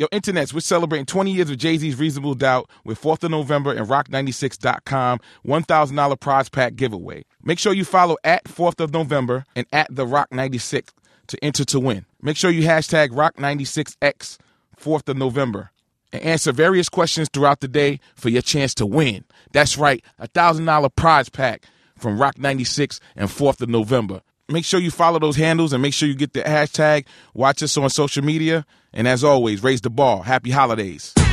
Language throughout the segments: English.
Yo, internets, we're celebrating 20 years of Jay Z's Reasonable Doubt with 4th of November and Roc96.com $1,000 prize pack giveaway. Make sure you follow at 4th of November and at the Roc96 to enter to win. Make sure you hashtag Roc96X 4th of November and answer various questions throughout the day for your chance to win. That's right, a $1,000 prize pack from Roc96 and 4th of November. Make sure you follow those handles and make sure you get the hashtag. Watch us on social media. And as always, raise the bar. Happy holidays. Get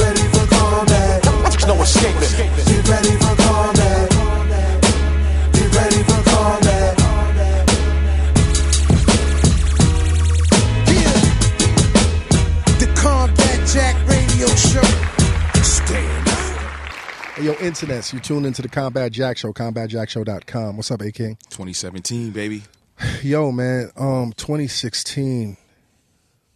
ready for combat. No escaping. Get ready for combat. Yo, internets, you tune into the Combat Jack Show, combatjackshow.com. What's up, AK? 2017, baby. Yo, man, um, 2016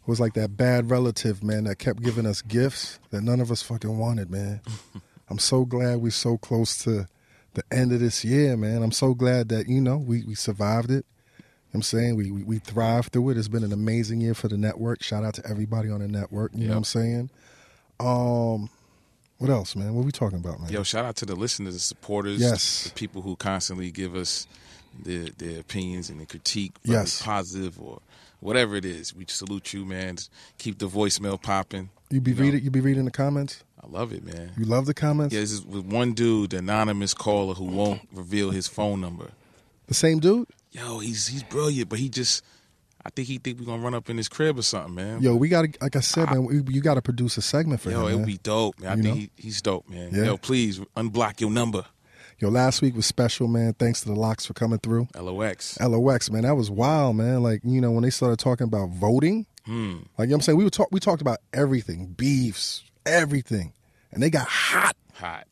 was like that bad relative, man, that kept giving us gifts that none of us fucking wanted, man. I'm so glad we're so close to the end of this year, man. I'm so glad that, you know, we, we survived it. I'm saying we, we we thrived through it. It's been an amazing year for the network. Shout out to everybody on the network. You know what I'm saying? Um, what else, man? What are we talking about, man? Yo, shout out to the listeners, the supporters, Yes. the people who constantly give us their, their opinions and their critique, Yes. positive or whatever it is. We salute you, man. Keep the voicemail popping. You be know, reading you be reading the comments? I love it, man. You love the comments? Yeah, this is with one dude, the anonymous caller who won't reveal his phone number. The same dude? Yo, he's he's brilliant, but he just, I think he think we're gonna run up in his crib or something, man. Yo, we got to, like I said, man, we, you got to produce a segment for Yo, him. Yo, it man. would be dope, man. I You think he, he's dope, man. Yeah. Yo, please unblock your number. Yo, last week was special, man. Thanks to the LOX for coming through. LOX. LOX, man, that was wild, man. Like you know when they started talking about voting, Hmm. like you know what I'm saying, we were talk, we talked about everything, beefs, everything, and they got hot. Hot.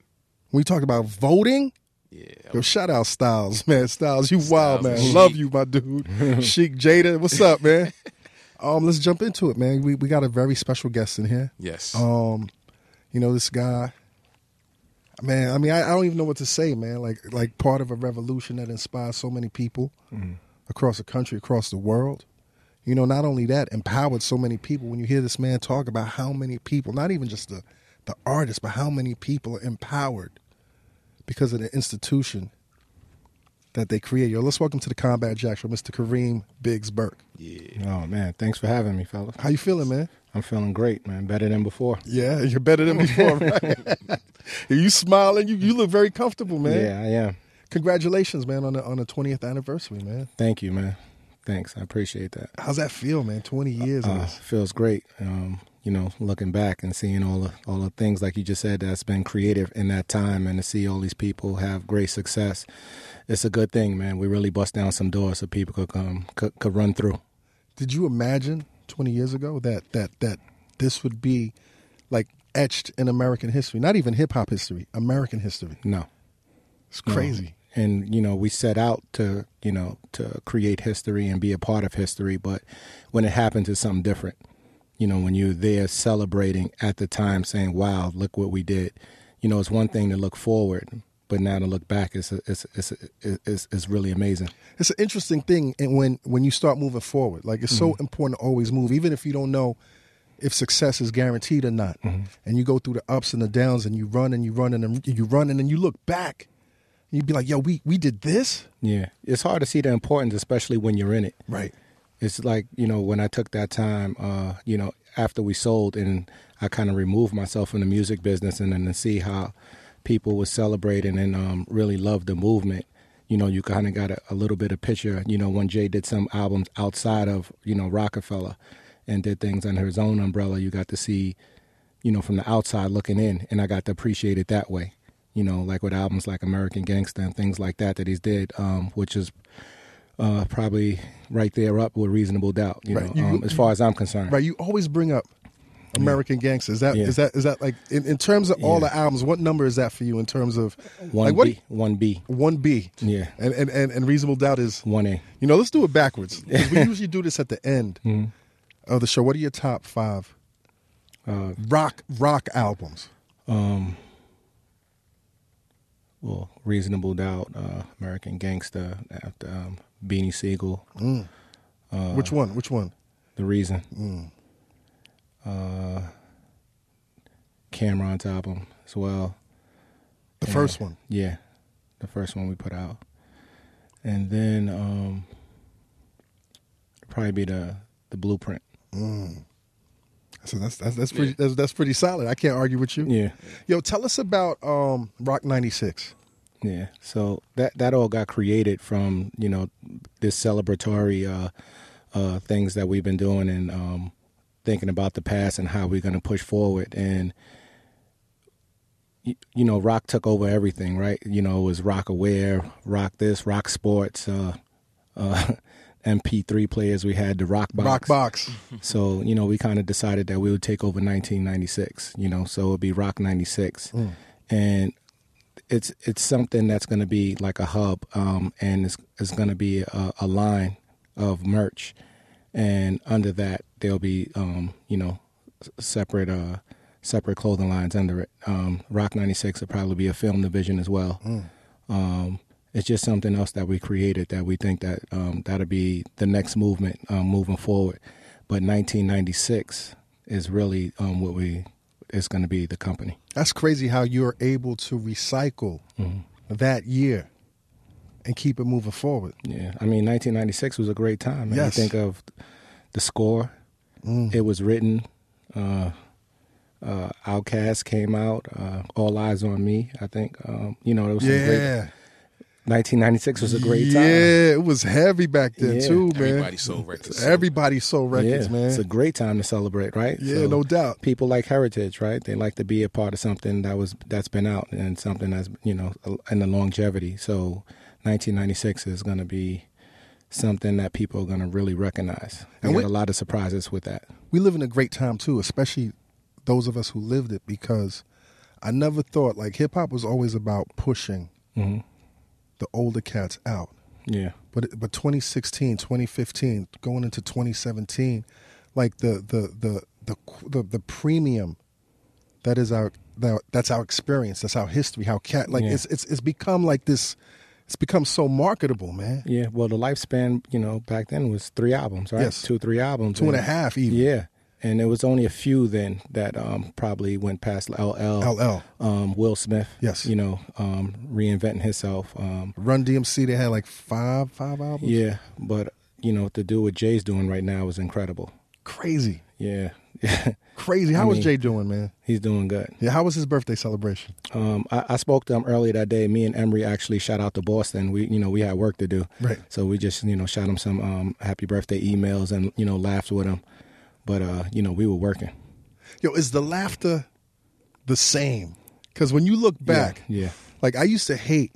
When we talked about voting, Yeah. yo, shout out Styles, man. Styles, you wild, man. Love you, my dude. Sheek Jada, what's up, man? um, let's jump into it, man. We we got a very special guest in here. Yes. Um, you know, this guy, man, I mean, I, I don't even know what to say, man. Like, like part of a revolution that inspires so many people across the country, across the world. You know, not only that, empowered so many people. When you hear this man talk about how many people, not even just the, the artists, but how many people are empowered because of the institution that they create. Yo, let's welcome to the Combat Jack Show, Mr. Kareem Biggs Burke. Yeah. Oh man, thanks for having me, fellas. How you feeling, man? I'm feeling great, man. Better than before. Yeah, you're better than before, right? you smiling. You you look very comfortable, man. Yeah, I am. Congratulations, man, on the on the 20th anniversary, man. Thank you, man. Thanks, I appreciate that. How's that feel, man? 20 years of Uh, feels great. Um, you know, looking back and seeing all the all the things like you just said that's been creative in that time, and to see all these people have great success, it's a good thing, man. We really bust down some doors so people could come could, could run through. Did you imagine 20 years ago that that that this would be like etched in American history? Not even hip hop history, American history. No, It's No. crazy. and you know we set out to you know to create history and be a part of history but when it happens it's something different you know when you're there celebrating at the time saying wow look what we did you know it's one thing to look forward but now to look back is it's it's it's, it's really amazing It's an interesting thing and when when you start moving forward. Like it's so mm-hmm. important to always move even if you don't know if success is guaranteed or not. Mm-hmm. And you go through the ups and the downs and you run and you run and you run and then you look back and you'd be like, "Yo, we we did this?" yeah it's hard to see the importance especially when you're in it Right. It's like you know when I took that time, uh, you know, after we sold and I kind of removed myself from the music business, and then to see how people were celebrating and um, really loved the movement. You know, you kind of got a, a little bit of picture. You know, when Jay did some albums outside of you know Roc-A-Fella and did things under his own umbrella, you got to see, you know, from the outside looking in, and I got to appreciate it that way. You know, like with albums like American Gangster and things like that that he's did, um, which is uh, probably right there up with reasonable doubt. You Right. know, You- um, as far as I'm concerned. Right. You always bring up American Gangster. Is that is Yeah. that is that like in, in terms of all Yeah. the albums? What number is that for you in terms of One like what B, one B, one B? Yeah. And, and and and reasonable doubt is one A. you know let's do it backwards. we usually do this at the end Mm-hmm. of the show. What are your top five Uh, Roc Roc albums? um, well, reasonable doubt. Uh, American Gangster. After um, Beanie Sigel. Which one? Which one? The Reason. Mm. Uh, Cam'ron's album as well. The Yeah. first one. Yeah, the first one we put out, and then um, probably be the the Blueprint. So that's that's that's pretty that's, that's pretty solid. I can't argue with you. Yeah, Yo, tell us about um, Roc 96. Yeah. So that that all got created from you know this celebratory uh, uh, things that we've been doing and um, thinking about the past and how we're going to push forward and. You know, Roc took over everything, right? You know, it was rock aware, Roc this, Roc sports, uh, uh, MP3 players. We had the Roc Box. Roc Box. So, you know, we kind of decided that we would take over 1996, you know, so it'd be Roc 96. And it's it's something that's going to be like a hub um, and it's, it's going to be a, a line of merch. And under that, there'll be, um, you know, separate uh, separate clothing lines under it. Um, Roc 96 will probably be a film division as well. Um, it's just something else that we created that we think that um, that'll be the next movement um, moving forward. But 1996 is really um, what we is going to be the company. That's crazy how you're able to recycle that year and keep it moving forward. Yeah, I mean 1996 was a great time. Man. Yes. You think of the score. It was written. Uh, uh, OutKast came out. Uh, All Eyes on Me. I think. Um, you know, it was some great. Yeah. 1996 was a great time. Yeah, it was heavy back then Yeah. too, man. Everybody sold records. Everybody sold records, yeah, man. It's a great time to celebrate, right? Yeah, no doubt. People like heritage, right? They like to be a part of something that was that's been out and something that's you know in the longevity. So, 1996 is going to be something that people are going to really recognize. And And we- get a lot of surprises with that. we live in a great time too, especially those of us who lived it because I never thought like hip hop was always about pushing hmm the older cats out. Yeah, But but 2016, 2015, going into 2017, like the the the the the, the premium that is our that, that's our experience, that's our history, how cat like Yeah. it's it's it's become like this it's become so marketable, man. yeah. Well, the lifespan, you know, back then was three albums, right? Yes. Two, three albums. Two and a half even. Yeah, and there was only a few then that um, probably went past LL. LL. Um, Will Smith. Yes. You know, um, reinventing himself. Um, Run DMC they had like five five albums. yeah, but you know, to do what Jay's doing right now is incredible. Crazy. Yeah, Crazy. How I was mean- Jay doing, man? he's doing good. Yeah, how was his birthday celebration? Um, I, I spoke to him earlier that day. Me and Emory actually shot out to Boston. We, you know, we had work to do. Right. So we just, you know, shot him some um, happy birthday emails and you know laughed with him. But uh, you know, we were working. Yo, is the laughter the same? Because when you look back, Yeah. like I used to hate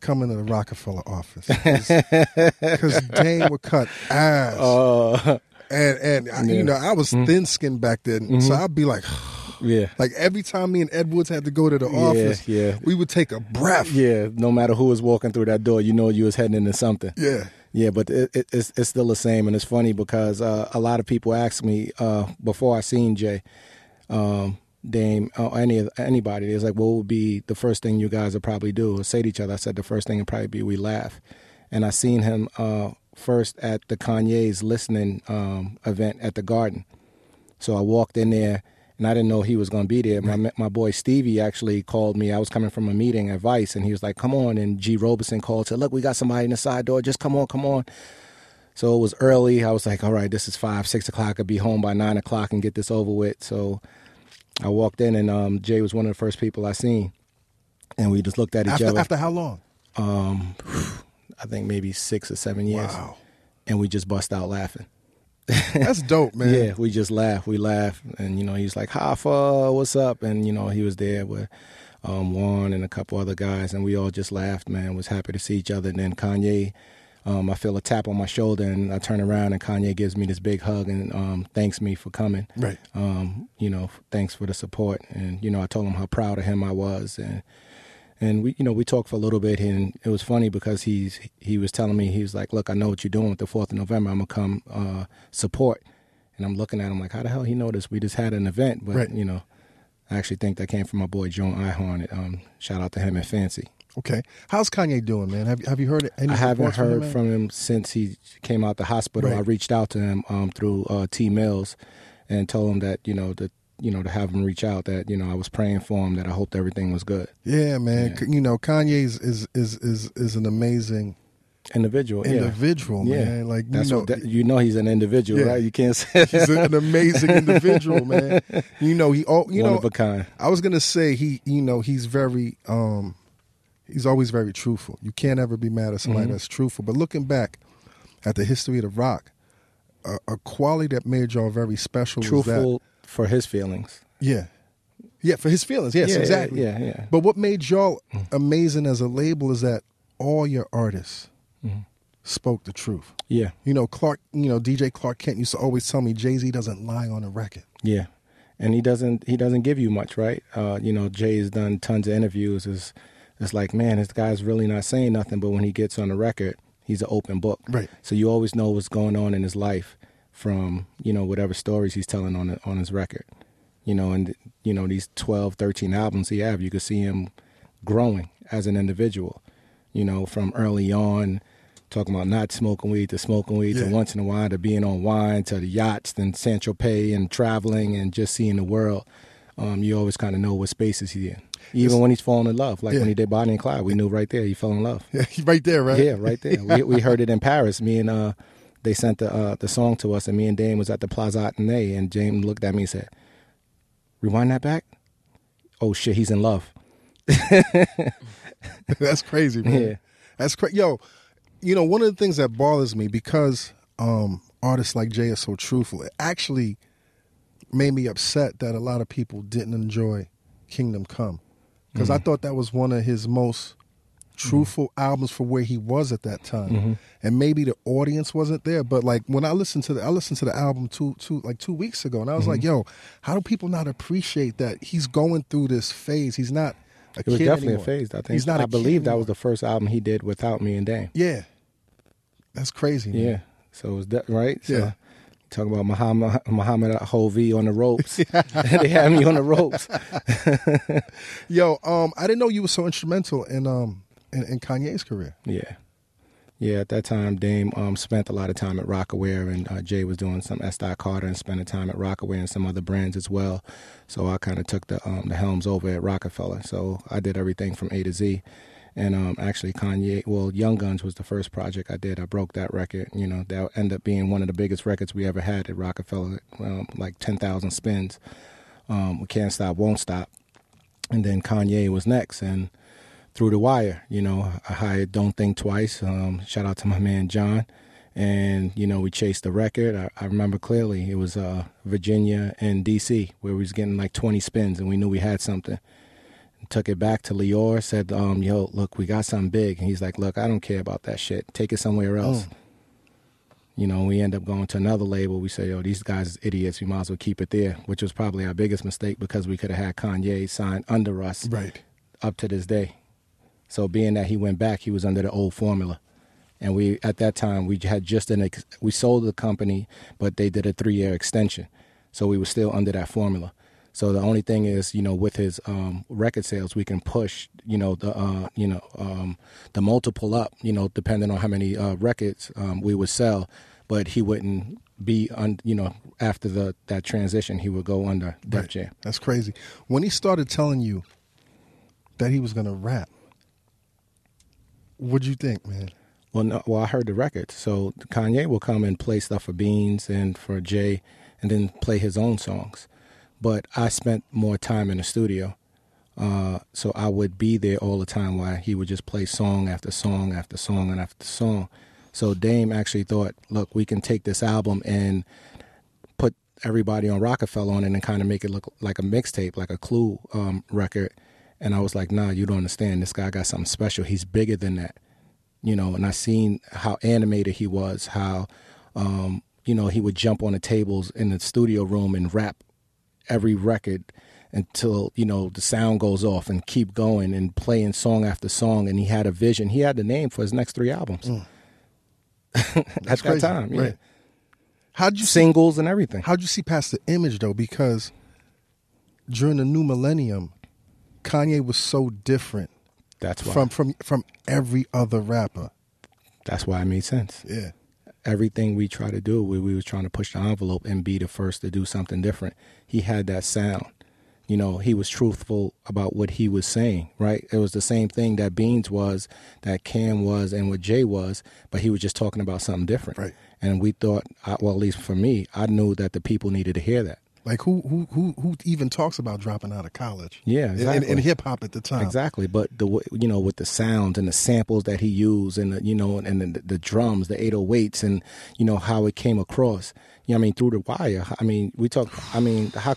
coming to the Roc-A-Fella office because Dame would cut ass, Uh, and and I, yeah. you know I was thin skinned back then, so I'd be like, yeah. like every time me and Ed Woods had to go to the Yeah, office, yeah. we would take a breath. Yeah. No matter who was walking through that door, you know you was heading into something. Yeah. Yeah, but it, it, it's it's still the same, and it's funny because uh, a lot of people ask me uh, before I seen Jay, um, Dame, or any anybody. It's like, what would be the first thing you guys would probably do or say to each other? I said the first thing would probably be we laugh, and I seen him uh, first at the Kanye's listening um, event at the Garden. So I walked in there, and I didn't know he was going to be there. My my boy Stevie actually called me. I was coming from a meeting at Vice, and he was like, "Come on!" And G. Robeson called, said, "Look, we got somebody in the side door. Just come on, come on." So it was early. I was like, "All right, this is five, six o'clock. I'll be home by nine o'clock and get this over with." So I walked in, and um, Jay was one of the first people I seen, and we just looked at each After other. after how long? um, I think maybe six or seven years, Wow, and we just bust out laughing. That's dope, man. Yeah, we just laughed. We laughed, and you know, he's like, "Hafa, what's up?" And you know, he was there with um, Juan and a couple other guys, and we all just laughed. Man, was happy to see each other. And then Kanye, um, I feel a tap on my shoulder, and I turn around, and Kanye gives me this big hug and um, thanks me for coming. Right. Um, you know, thanks for the support, and you know, I told him how proud of him I was, and and we, you know, we talked for a little bit, and it was funny because he's he was telling me he was like, "Look, I know what you're doing with the Fourth of November. I'm gonna come uh, support." And I'm looking at him like, "How the hell he know this? We just had an event, but Right. you know, I actually think that came from my boy Joan Ihorn. Um, shout out to him and Fancy. Okay. How's Kanye doing, man? Have Have you heard any? I haven't reports from him, heard from him since he came out the hospital. Right. I reached out to him um, through uh, T Mills and told him that you know that you know to have him reach out that you know I was praying for him that I hoped everything was good. Yeah, man. Yeah. You know, Kanye is is is is is an amazing Individual, individual, Yeah, man. Like That's you know, what that, you know. He's an individual, Yeah. right? You can't say he's an amazing individual, man. You know, he all you one know. of a kind. I was gonna say he, you know, he's very, um, he's always very truthful. You can't ever be mad at somebody Mm-hmm. that's truthful. But looking back at the history of the Roc, a, a quality that made y'all very special was Truthful for his feelings. yeah, yeah, for his feelings, yes, Yeah, yeah, exactly, yeah, yeah. But what made y'all amazing as a label is that all your artists Mm-hmm. spoke the truth. Yeah, You know, Clark, you know, DJ Clark Kent used to always tell me Jay Z doesn't lie on a record. yeah. And he doesn't he doesn't give you much, right? Uh, you know, Jay's done tons of interviews. Is it's like, man, this guy's really not saying nothing, but when he gets on the record, he's an open book. Right. So you always know what's going on in his life from you know whatever stories he's telling on the, on his record. You know, and you know these 12, 13 albums he have, you could see him growing as an individual. You know, from early on, talking about not smoking weed to smoking weed Yeah. to once in a while to being on wine to the yachts then San Tropez and traveling and just seeing the world. Um, you always kind of know what spaces he's in. Even It's- when he's falling in love, like Yeah. when he did Bonnie and Clyde, we knew right there he fell in love. Yeah, right there, right? Yeah, right there. we we heard it in Paris. Me and uh, they sent the uh, the song to us, and me and Dame was at the Plaza Athénée, and James looked at me and said, "Rewind that back." Oh shit, he's in love. That's crazy, man. Yeah. That's crazy. Yo, you know, one of the things that bothers me because um, artists like Jay are so truthful, it actually made me upset that a lot of people didn't enjoy Kingdom Come. Because Mm-hmm. I thought that was one of his most truthful albums for where he was at that time. Mm-hmm. And maybe the audience wasn't there. But like when I listened to the I listened to the album two two like two weeks ago and I was like, Mm-hmm. yo, how do people not appreciate that he's going through this phase? He's not a It was kid definitely anymore. a phase. I think. He's not I believe that was the first album he did without me and Dame. Yeah. That's crazy. man. Yeah. So it was that right? So, Yeah. Talking about Muhammad Muhammad Hovi on the ropes. they had me on the ropes. Yo, um, I didn't know you were so instrumental in um in, in Kanye's career. Yeah. Yeah, at that time, Dame um, spent a lot of time at Rocawear, and uh, Jay was doing some. Dot Carter and spending time at Rocawear and some other brands as well. So I kind of took the um, the helms over at Roc-A-Fella. So I did everything from A to Z. And um, actually, Kanye, well, Young Guns was the first project I did. I broke that record. You know, that ended up being one of the biggest records we ever had at Roc-A-Fella, um, like 10,000 spins. Um, we Can't Stop, Won't Stop. And then Kanye was next. And through the wire. You know, I hired Don't Think Twice. Um, shout out to my man John. And, you know, we chased the record. I, I remember clearly it was uh, Virginia and DC where we was getting like 20 spins and we knew we had something. Took it back to Lyor, said, um, yo, look, we got something big. And he's like, look, I don't care about that shit. Take it somewhere else. You know, we end up going to another label. We say, yo, these guys is idiots. We might as well keep it there, which was probably our biggest mistake because we could have had Kanye signed under us Right. up to this day. So being that he went back, he was under the old formula, and we at that time we had just an ex- we sold the company, but they did a three year extension, so we were still under that formula. So the only thing is, you know, with his um, record sales, we can push, you know, the uh, you know um, the multiple up, you know, depending on how many uh, records um, we would sell, but he wouldn't be on, you know, after the that transition, he would go under Def Right. Jam. That's crazy. When he started telling you that he was gonna rap, what'd you think, man? Well, no, well, I heard the record. So Kanye will come and play stuff for Beans and for Jay, and then play his own songs. But I spent more time in the studio, uh, so I would be there all the time while he would just play song after song after song and after song. So Dame actually thought, look, we can take this album and put everybody on Roc-A-Fella on it and kind of make it look like a mixtape, like a Clue um, record. And I was like, nah, you don't understand. This guy got something special. He's bigger than that you know, and I seen how animated he was, how, um, you know, he would jump on the tables in the studio room and rap every record until, you know, the sound goes off and keep going and playing song after song. And he had a vision. He had the name for his next three albums at that crazy, time. Yeah. right. How'd you see, Singles and everything. how'd you see past the image though? Because during the new millennium, Kanye was so different That's why. from from from every other rapper. that's why it made sense. Yeah. everything we try to do, we, we was trying to push the envelope and be the first to do something different. He had that sound. You know, he was truthful about what he was saying, right? It was the same thing that Beans was, that Cam was, and what Jay was, but he was just talking about something different. Right. And we thought, well, at least for me, I knew that the people needed to hear that. Like who who who who even talks about dropping out of college? Yeah, In- exactly. in, in hip hop at the time. Exactly, but the you know with the sounds and the samples that he used and the, you know and the, the drums, the 808s and you know how it came across. You know, I mean through the wire. I mean, we talk. I mean, how?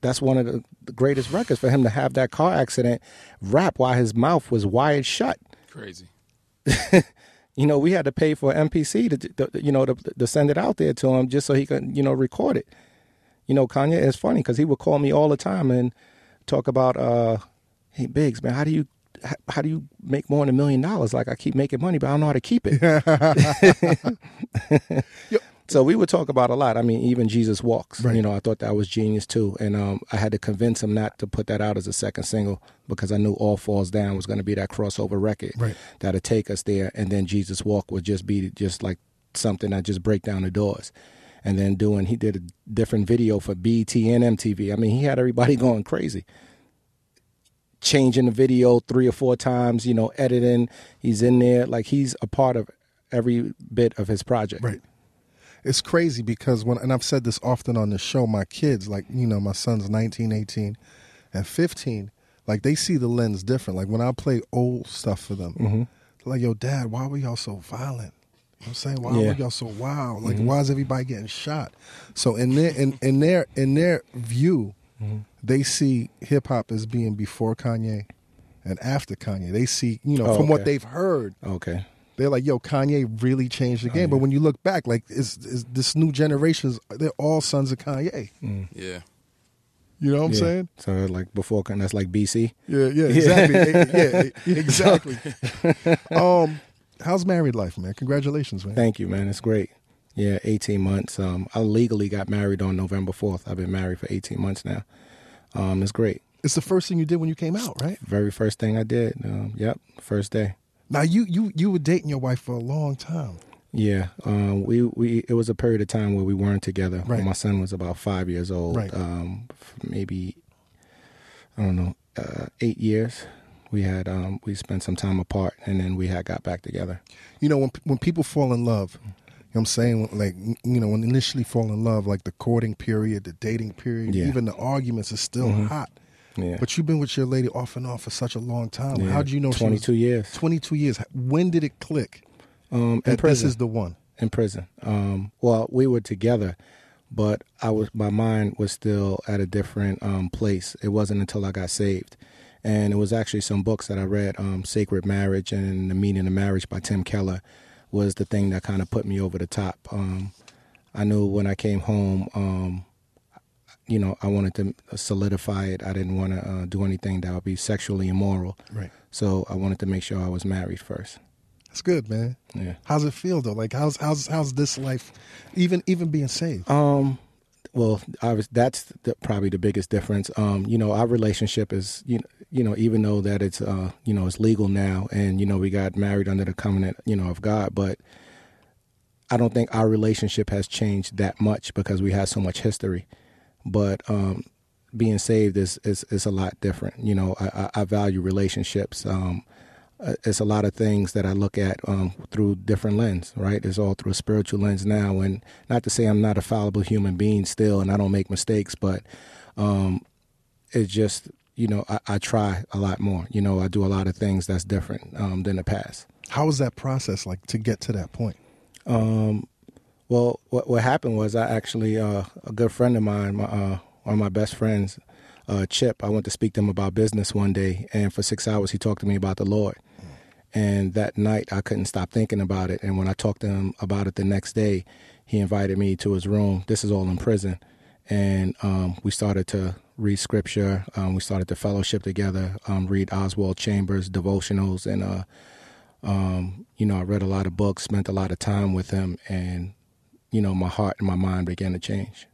That's one of the, the greatest records for him to have that car accident rap while his mouth was wired shut. Crazy. You know, we had to pay for MPC to, to you know to, to send it out there to him just so he could you know record it. You know, Kanye it's funny because he would call me all the time and talk about, uh, "Hey, Biggs, man, how do you how, do you make more than a million dollars? Like I keep making money, but I don't know how to keep it." so we would talk about a lot. I mean, even Jesus Walks. Right. You know, I thought that was genius too, and um, I had to convince him not to put that out as a second single because I knew All Falls Down was going to be that crossover record Right. that'd take us there, and then Jesus Walk would just be just like something that just break down the doors. And then doing, he did a different video for BT and MTV. I mean, he had everybody going crazy, changing the video three or four times. You know, editing. He's in there like he's a part of every bit of his project. Right. It's crazy because when and I've said this often on the show, my kids, like, you know, my son's 19, 18, and 15, like they see the lens different. Like when I play old stuff for them, Mm-hmm. they're like, yo, dad, why were y'all so violent? You know what I'm saying? Why Yeah. Mm-hmm. y'all so wild? Like why is everybody getting shot? So in their in, in their in their view, Mm-hmm. they see hip hop as being before Kanye and after Kanye. They see, you know, Oh, from what okay. they've heard, Okay. they're like, "Yo, Kanye really changed the game." But when you look back, like, is, is this new generations? They're all sons of Kanye. Yeah. You know what I'm Yeah. saying? So like before, Kanye that's like BC. Yeah, yeah, exactly. yeah, yeah, exactly. um, how's married life, man? Congratulations, man. Thank you, man. It's great. Yeah, 18 months. Um, I legally got married on November 4th. I've been married for 18 months now. Um, it's great. It's the first thing you did when you came out, right? Very first thing I did. Um, yep, first day. Now you you you were dating your wife for a long time. Yeah, um, we we it was a period of time where we weren't together. Right. When my son was about five years old. Right. Um, maybe I don't know, uh, eight years. We had um, we spent some time apart, and then we had got back together. You know, when when people fall in love, you know what I'm saying? Like, you know, when initially fall in love, like the courting period, the dating period, Yeah. even the arguments is still Mhm. hot. Yeah, But you've been with your lady off and on for such a long time. Yeah. How'd you know she was- 22 years. 22 years. When did it click Um, in that this is the one? in prison. Um, well, we were together, but I was my mind was still at a different um, place. It wasn't until I got saved, and it was actually some books that I read, um, "Sacred Marriage" and "The Meaning of Marriage" by Tim Keller, was the thing that kind of put me over the top. Um, I knew when I came home, um, you know, I wanted to solidify it. I didn't want to uh, do anything that would be sexually immoral. Right. So I wanted to make sure I was married first. That's good, man. Yeah. How's it feel though? Like how's how's how's this life even even being saved? Um, well, was, that's the, probably the biggest difference. Um, you know, our relationship is, you know, you know, even though that it's, uh, you know, it's legal now, and you know, we got married under the covenant, you know, of God, but I don't think our relationship has changed that much because we have so much history. But um, being saved is, is is a lot different. You know, I, I, value relationships. Um, it's a lot of things that I look at um, through different lens, right? It's all through a spiritual lens now, and not to say I'm not a fallible human being still, and I don't make mistakes, but um, it's just you know I, I try a lot more. You know, I do a lot of things that's different um, than the past. How was that process like to get to that point? Um, well, what what happened was I actually uh, a good friend of mine, my, uh, one of my best friends, uh, Chip. I went to speak to him about business one day, and for six hours he talked to me about the Lord. And that night I couldn't stop thinking about it. And when I talked to him about it the next day, he invited me to his room. This is all in prison, and um, we started to read scripture. Um, we started to fellowship together, um, read Oswald Chambers devotionals, and uh, um, you know, I read a lot of books, spent a lot of time with him, and you know, my heart and my mind began to change.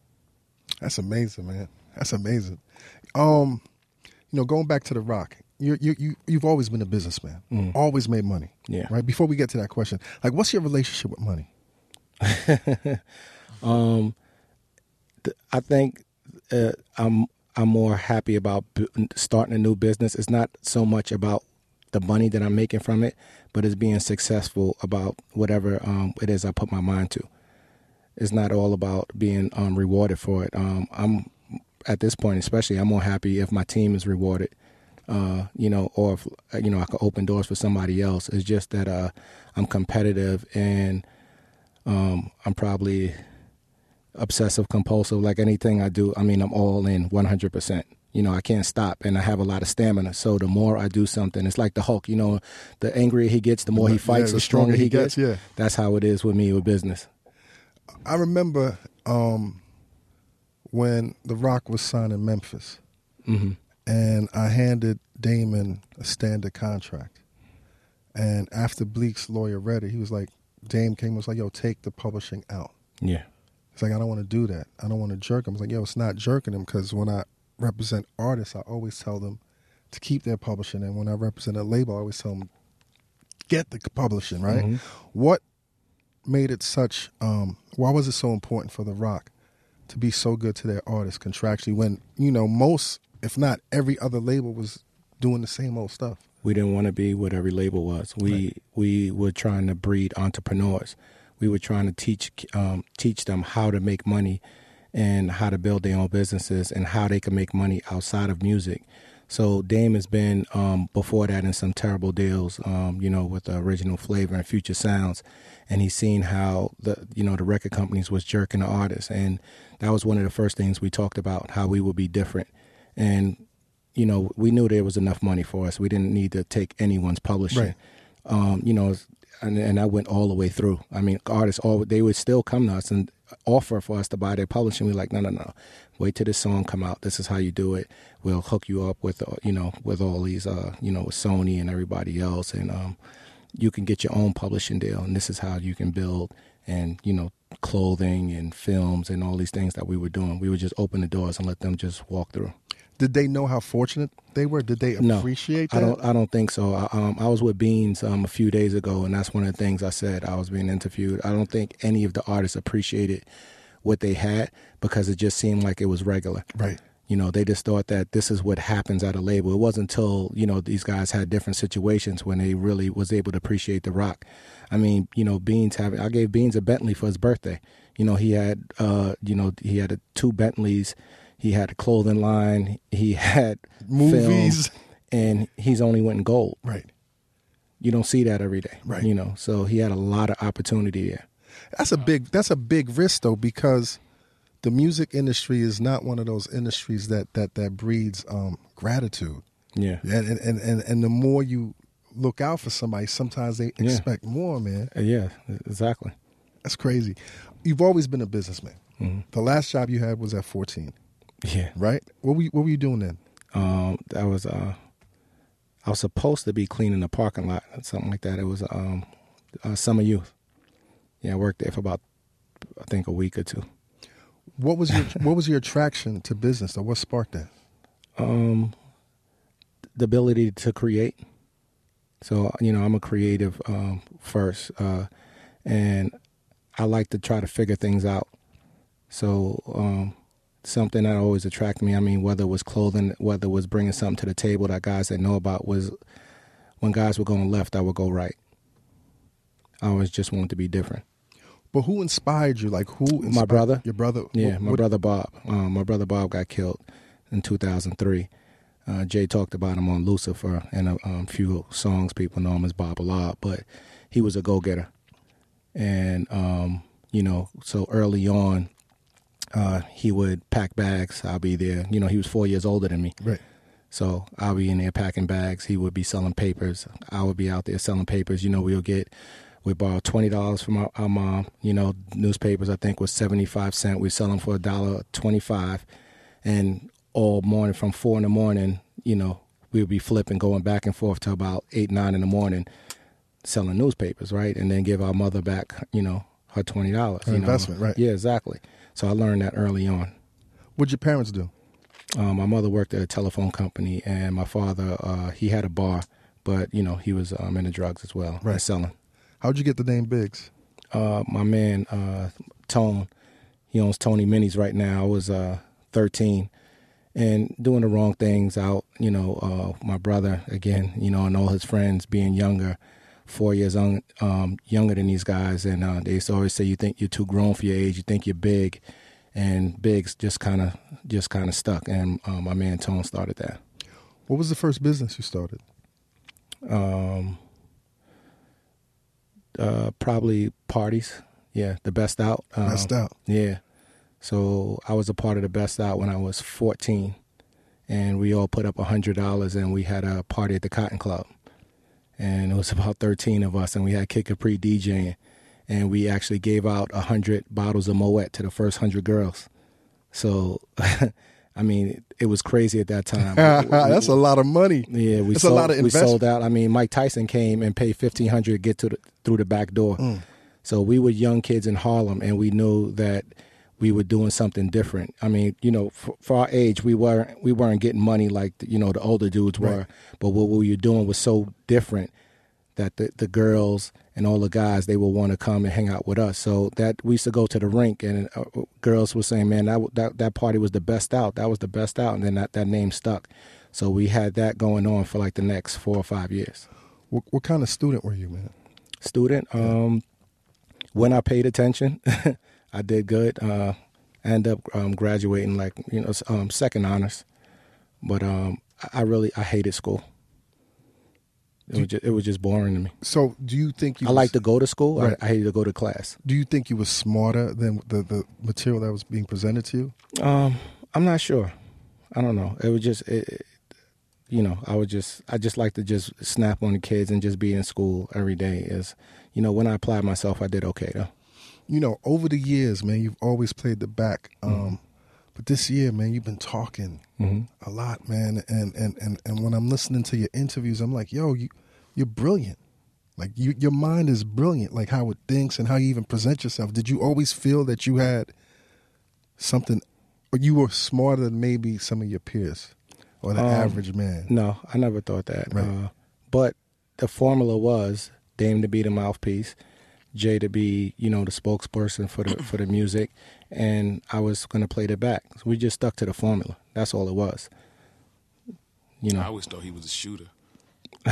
That's amazing, man. That's amazing. Um, you know, going back to the Roc, you you you you've always been a businessman, always made money. Yeah. Right. Before we get to that question, like, what's your relationship with money? th- I think uh, I'm I'm more happy about b- starting a new business. It's not so much about the money that I'm making from it, but it's being successful about whatever um, it is I put my mind to. It's not all about being um, rewarded for it. Um, I'm at this point, especially, I'm more happy if my team is rewarded. Uh, you know, or if uh, you know I could open doors for somebody else. It's just that uh, I'm competitive and um, I'm probably obsessive compulsive like anything i do. I mean i'm all in 100% you know i can't stop and i have a lot of stamina. So the more i do something it's like the hulk you know the angrier he gets the more he Yeah, fights the the stronger he gets, yeah. that's how it is with me with business. I remember um, when The Roc was signed in Memphis, hmm and I handed Damon a standard contract. And after Bleek's lawyer read it, he was like, Dame came and was like, yo, take the publishing out. yeah He's like, I don't want to do that. I don't want to jerk him. I was like, yo, it's not jerking him because when I represent artists, I always tell them to keep their publishing. And when I represent a label, I always tell them, get the publishing, right? Mhm. What made it such, um, why was it so important for The Roc to be so good to their artists contractually when, you know, most, if not every other label was doing the same old stuff? we didn't want to be what every label was. We we were trying to breed entrepreneurs. We were trying to teach um, teach them how to make money and how to build their own businesses and how they can make money outside of music. So Dame has been um, before that in some terrible deals, um, you know, with the original flavor and future sounds, and he's seen how the you know the record companies was jerking the artists, and that was one of the first things we talked about how we would be different, and you know, we knew there was enough money for us. We didn't need to take anyone's publishing. Right. Um, you know, and, and I went all the way through. I mean, artists all they would still come to us and offer for us to buy their publishing. We're like, no, no, no. Wait till this song come out. This is how you do it. We'll hook you up with, uh, you know, with all these, uh, you know, with Sony and everybody else, and um, you can get your own publishing deal. And this is how you can build and you know clothing and films and all these things that we were doing. We would just open the doors and let them just walk through. Did they know how fortunate they were? Did they No, appreciate that? I don't. I don't think so. I, um, I was with Beans um, a few days ago, and that's one of the things I said. I was being interviewed. I don't think any of the artists appreciated what they had because it just seemed like it was regular. Right. You know, they just thought that this is what happens at a label. It wasn't until you know these guys had different situations when they really was able to appreciate the Roc. I mean, you know, Beans having. I gave Beans a Bentley for his birthday. You know, he had. Uh, you know, he had a, two Bentleys. He had a clothing line. He had Movies. film, and he's only went in gold. Right. You don't see that every day, Right. You know, so he had a lot of opportunity there. That's a big that's a big risk though because the music industry is not one of those industries that that that breeds um, gratitude. Yeah, And, and and and the more you look out for somebody, sometimes they Yeah. expect more, man. Uh, yeah, exactly. That's crazy. You've always been a businessman. Mm-hmm. The last job you had was at 14, Yeah. right? What were you, what were you doing then? Um, that was uh, I was supposed to be cleaning the parking lot, or something like that. It was um, uh, summer youth. Yeah, I worked there for about I think a week or two. What was your what was your attraction to business? Or what sparked that? Um, the ability to create. So you know, I'm a creative um, first, uh, and I like to try to figure things out. So um, something that always attracted me. I mean, whether it was clothing, whether it was bringing something to the table that guys didn't know about, was when guys were going left, I would go right. I always just wanted to be different. But who inspired you? Like who? Inspired, My brother. Your brother. Yeah, What- my what- brother Bob. Um, my brother Bob got killed in 2003. Uh, Jay talked about him on Lucifer and a um, few songs. People know him as Bob a lot, but he was a go-getter. And um, you know, so early on, uh, he would pack bags. I'll be there. You know, he was four years older than me. Right. So I'll be in there packing bags. He would be selling papers. I would be out there selling papers. You know, we'll get, we borrow twenty dollars from our, our mom. You know, newspapers I think was seventy five cent. We sell them for a dollar twenty five, and all morning from four in the morning, you know, we would be flipping, going back and forth till about eight nine in the morning, selling newspapers, right, and then give our mother back, you know, her twenty dollars. Investment, right. Yeah, exactly. So I learned that early on. What'd your parents do? Um, my mother worked at a telephone company, and my father uh, he had a bar, but you know he was um, into drugs as well, Right. selling. How'd you get the name Biggs? Uh, my man uh, Tone, he owns Tony Minis right now. I was uh, 13 and doing the wrong things out. You know, uh, my brother again, you know, and all his friends being younger, four years young, um, younger than these guys, and uh, they used to always say, "You think you're too grown for your age. You think you're big." And bigs just kind of just kind of stuck, and uh, my man Tone started that. What was the first business you started? Um, uh, probably parties. Yeah, the best out. Um, Best Out. Yeah. So I was a part of the best out when I was 14, and we all put up a hundred dollars, and we had a party at the Cotton Club, and it was about 13 of us, and we had Kid Capri DJing, and we actually gave out a hundred bottles of Moet to the first hundred girls. So, I mean, it was crazy at that time. That's a lot of money. Yeah, we That's a sold, lot of we sold out. I mean, Mike Tyson came and paid fifteen hundred to get to the, through the back door. Mm. So we were young kids in Harlem, and we knew that we were doing something different. I mean, you know, for, for our age, we weren't we weren't getting money like you know the older dudes were, Right. but what we were doing was so different that the, the girls and all the guys they would want to come and hang out with us. So that we used to go to the rink and uh, girls were saying, "Man, that that that party was the best out. That was the best out." And then that that name stuck. So we had that going on for like the next four or five years. What, what kind of student were you, man? Student, um, when I paid attention, I did good. Uh, I ended up um, graduating like you know um, second honors, but um, I I really I hated school. It was just, it was just boring to me. So, do you think you? I like to go to school. Right. I, I hated to go to class. Do you think you were smarter than the the material that was being presented to you? Um, I'm not sure. I don't know. It was just, it, it- you know, I would just, I just like to just snap on the kids and just be in school every day. Is, you know, when I applied myself, I did okay though. You know, over the years, man, you've always played the back. Um, But this year, man, you've been talking a lot, man. And, and and and when I'm listening to your interviews, I'm like, yo, you you're brilliant. Like you, your mind is brilliant. Like how it thinks and how you even present yourself. Did you always feel that you had something, or you were smarter than maybe some of your peers or the Um, average man? No, I never thought that. Right. Uh, but the formula was Dame to be the mouthpiece, Jay to be, you know, the spokesperson for the for the music, and I was going to play the back. So we just stuck to the formula. That's all it was. You know, I always thought he was a shooter.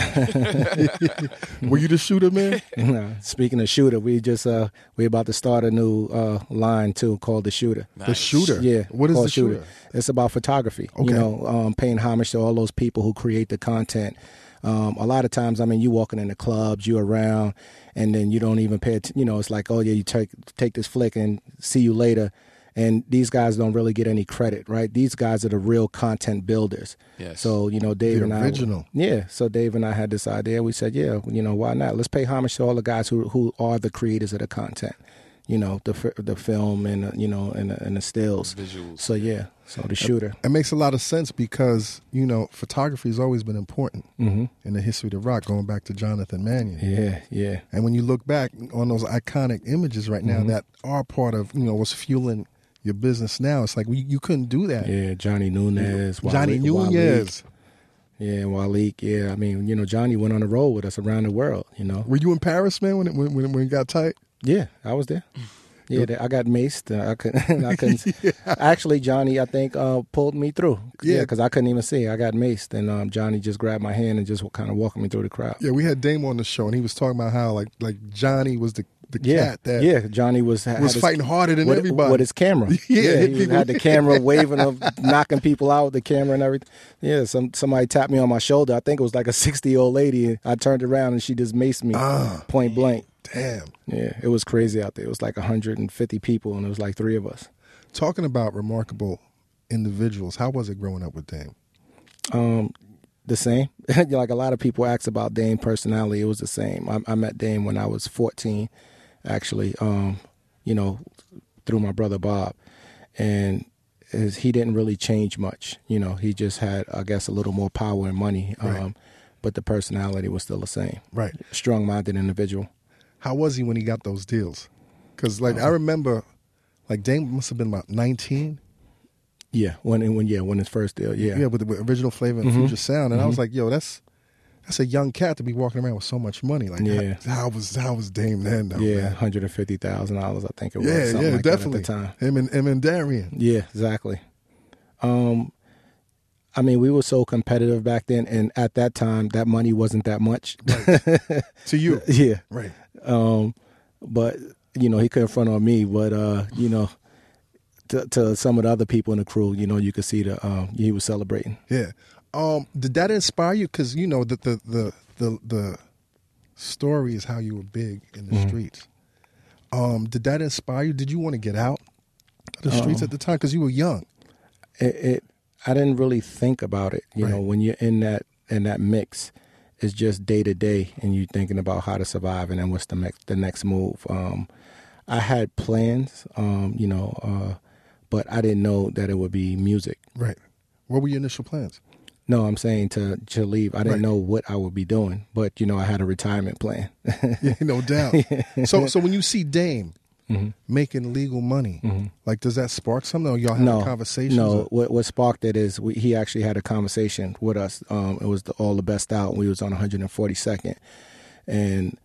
Were you the shooter, man? Nah, speaking of shooter, we just uh we about to start a new uh line too called the shooter. The shooter. Yeah, What is called the shooter? It's about photography. Okay. You know, um, paying homage to all those people who create the content. Um, a lot of times, I mean, you walking in the clubs, you around, and then you don't even pay. Att- you know, it's like, oh yeah, you take take this flick and see you later. And these guys don't really get any credit, right? These guys are the real content builders. Yes. So you know, Dave The and original. I. Yeah. So Dave and I had this idea. We said, yeah, you know, why not? Let's pay homage to all the guys who who are the creators of the content. You know, the the film and uh, you know and the, and the stills. Visuals, So yeah. So the shooter. It makes a lot of sense because you know photography has always been important in the history of the Roc, going back to Jonathan Mannion. Yeah. Yeah. And when you look back on those iconic images right now that are part of you know what's fueling your business now, it's like we, you couldn't do that. Yeah. Johnny Nunez. Johnny Waleed- Nunez. Waleed. Yeah, Waleed. Yeah, I mean, you know, Johnny went on the road with us around the world. You know. Were you in Paris, man, when it, when when, when it got tight? Yeah, I was there. Yeah, I got maced. Uh, I couldn't. I couldn't. Actually, Johnny, I think uh, pulled me through. Yeah. because I couldn't even see. I got maced, and um, Johnny just grabbed my hand and just kind of walking me through the crowd. Yeah, we had Dame on the show, and he was talking about how like like Johnny was the the Yeah, cat that yeah. Johnny was was his- fighting harder than with, everybody. with his camera. Yeah, yeah, he had the camera waving of knocking people out with the camera and everything. Yeah, some somebody tapped me on my shoulder. I think it was like a sixty year old lady. I turned around and she just maced me Ah. point blank. Damn. Yeah, it was crazy out there. It was like 150 people, and it was like three of us. Talking about remarkable individuals, how was it growing up with Dame? Um, the same. like a lot of people ask about Dame personality. It was the same. I, I met Dame when I was 14, actually. Um, you know, through my brother Bob, and his, he didn't really change much. You know, he just had, I guess, a little more power and money. Um, Right. but the personality was still the same. Right. Strong-minded individual. How was he when he got those deals? Because like I Uh-huh. remember, like Dame must have been about nineteen Yeah, when when yeah when his first deal. Yeah, Yeah, with the with original flavor and future sound, and I was like, yo, that's that's a young cat to be walking around with so much money. Like, Yeah. how, how was how was Dame then? Though, yeah, hundred and fifty thousand dollars. I think it was. yeah, yeah, like definitely. That at the time. Him and him and Darian. Yeah, exactly. Um, I mean, we were so competitive back then, and at that time, that money wasn't that much. To you, yeah. right? Um, but you know, he couldn't front on me. But uh, you know, to, to some of the other people in the crew, you know, you could see the um, he was celebrating. Yeah. Um, did that inspire you? Because you know the the the the the story is how you were big in the streets. Um, did that inspire you? Did you want to get out the streets at the time? Because you were young. it, it I didn't really think about it. You know, when you're in that in that mix, it's just day to day, and you're thinking about how to survive, and then what's the next the next move. Um, I had plans, um, you know, uh, but I didn't know that it would be music. Right. What were your initial plans? No, I'm saying to to leave. I didn't Right. know what I would be doing, but you know, I had a retirement plan. Yeah, no doubt. so so when you see Dame making legal money, like does that spark something? Or y'all having no conversations? No, or- what what sparked it is we, he actually had a conversation with us. Um, it was the, all the best out. We was on 142nd, and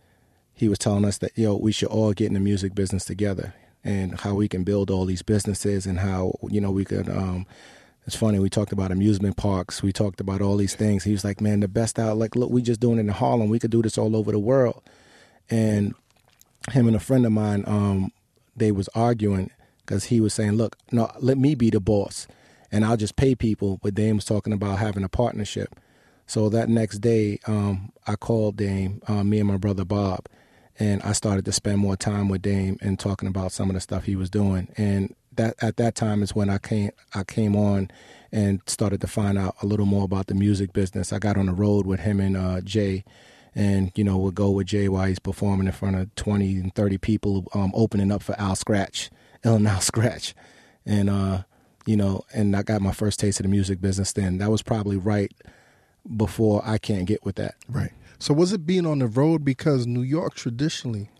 he was telling us that yo we should all get in the music business together and how we can build all these businesses and how you know we could. Um, it's funny we talked about amusement parks. We talked about all these things. He was like, man, the best out. Like, look, we just doing it in Harlem. We could do this all over the world, and him and a friend of mine, um, they was arguing because he was saying, "Look, no, let me be the boss, and I'll just pay people." But Dame was talking about having a partnership. So that next day, um, I called Dame, uh, me and my brother Bob, and I started to spend more time with Dame and talking about some of the stuff he was doing. And that at that time is when I came I came on and started to find out a little more about the music business. I got on the road with him and uh, Jay and you know would go with Jay while he's performing in front of twenty and thirty people, um, opening up for Al Skratch, and Al Skratch, and uh, you know, and I got my first taste of the music business then. That was probably right before I can't get with that. Right. So was it being on the road because New York traditionally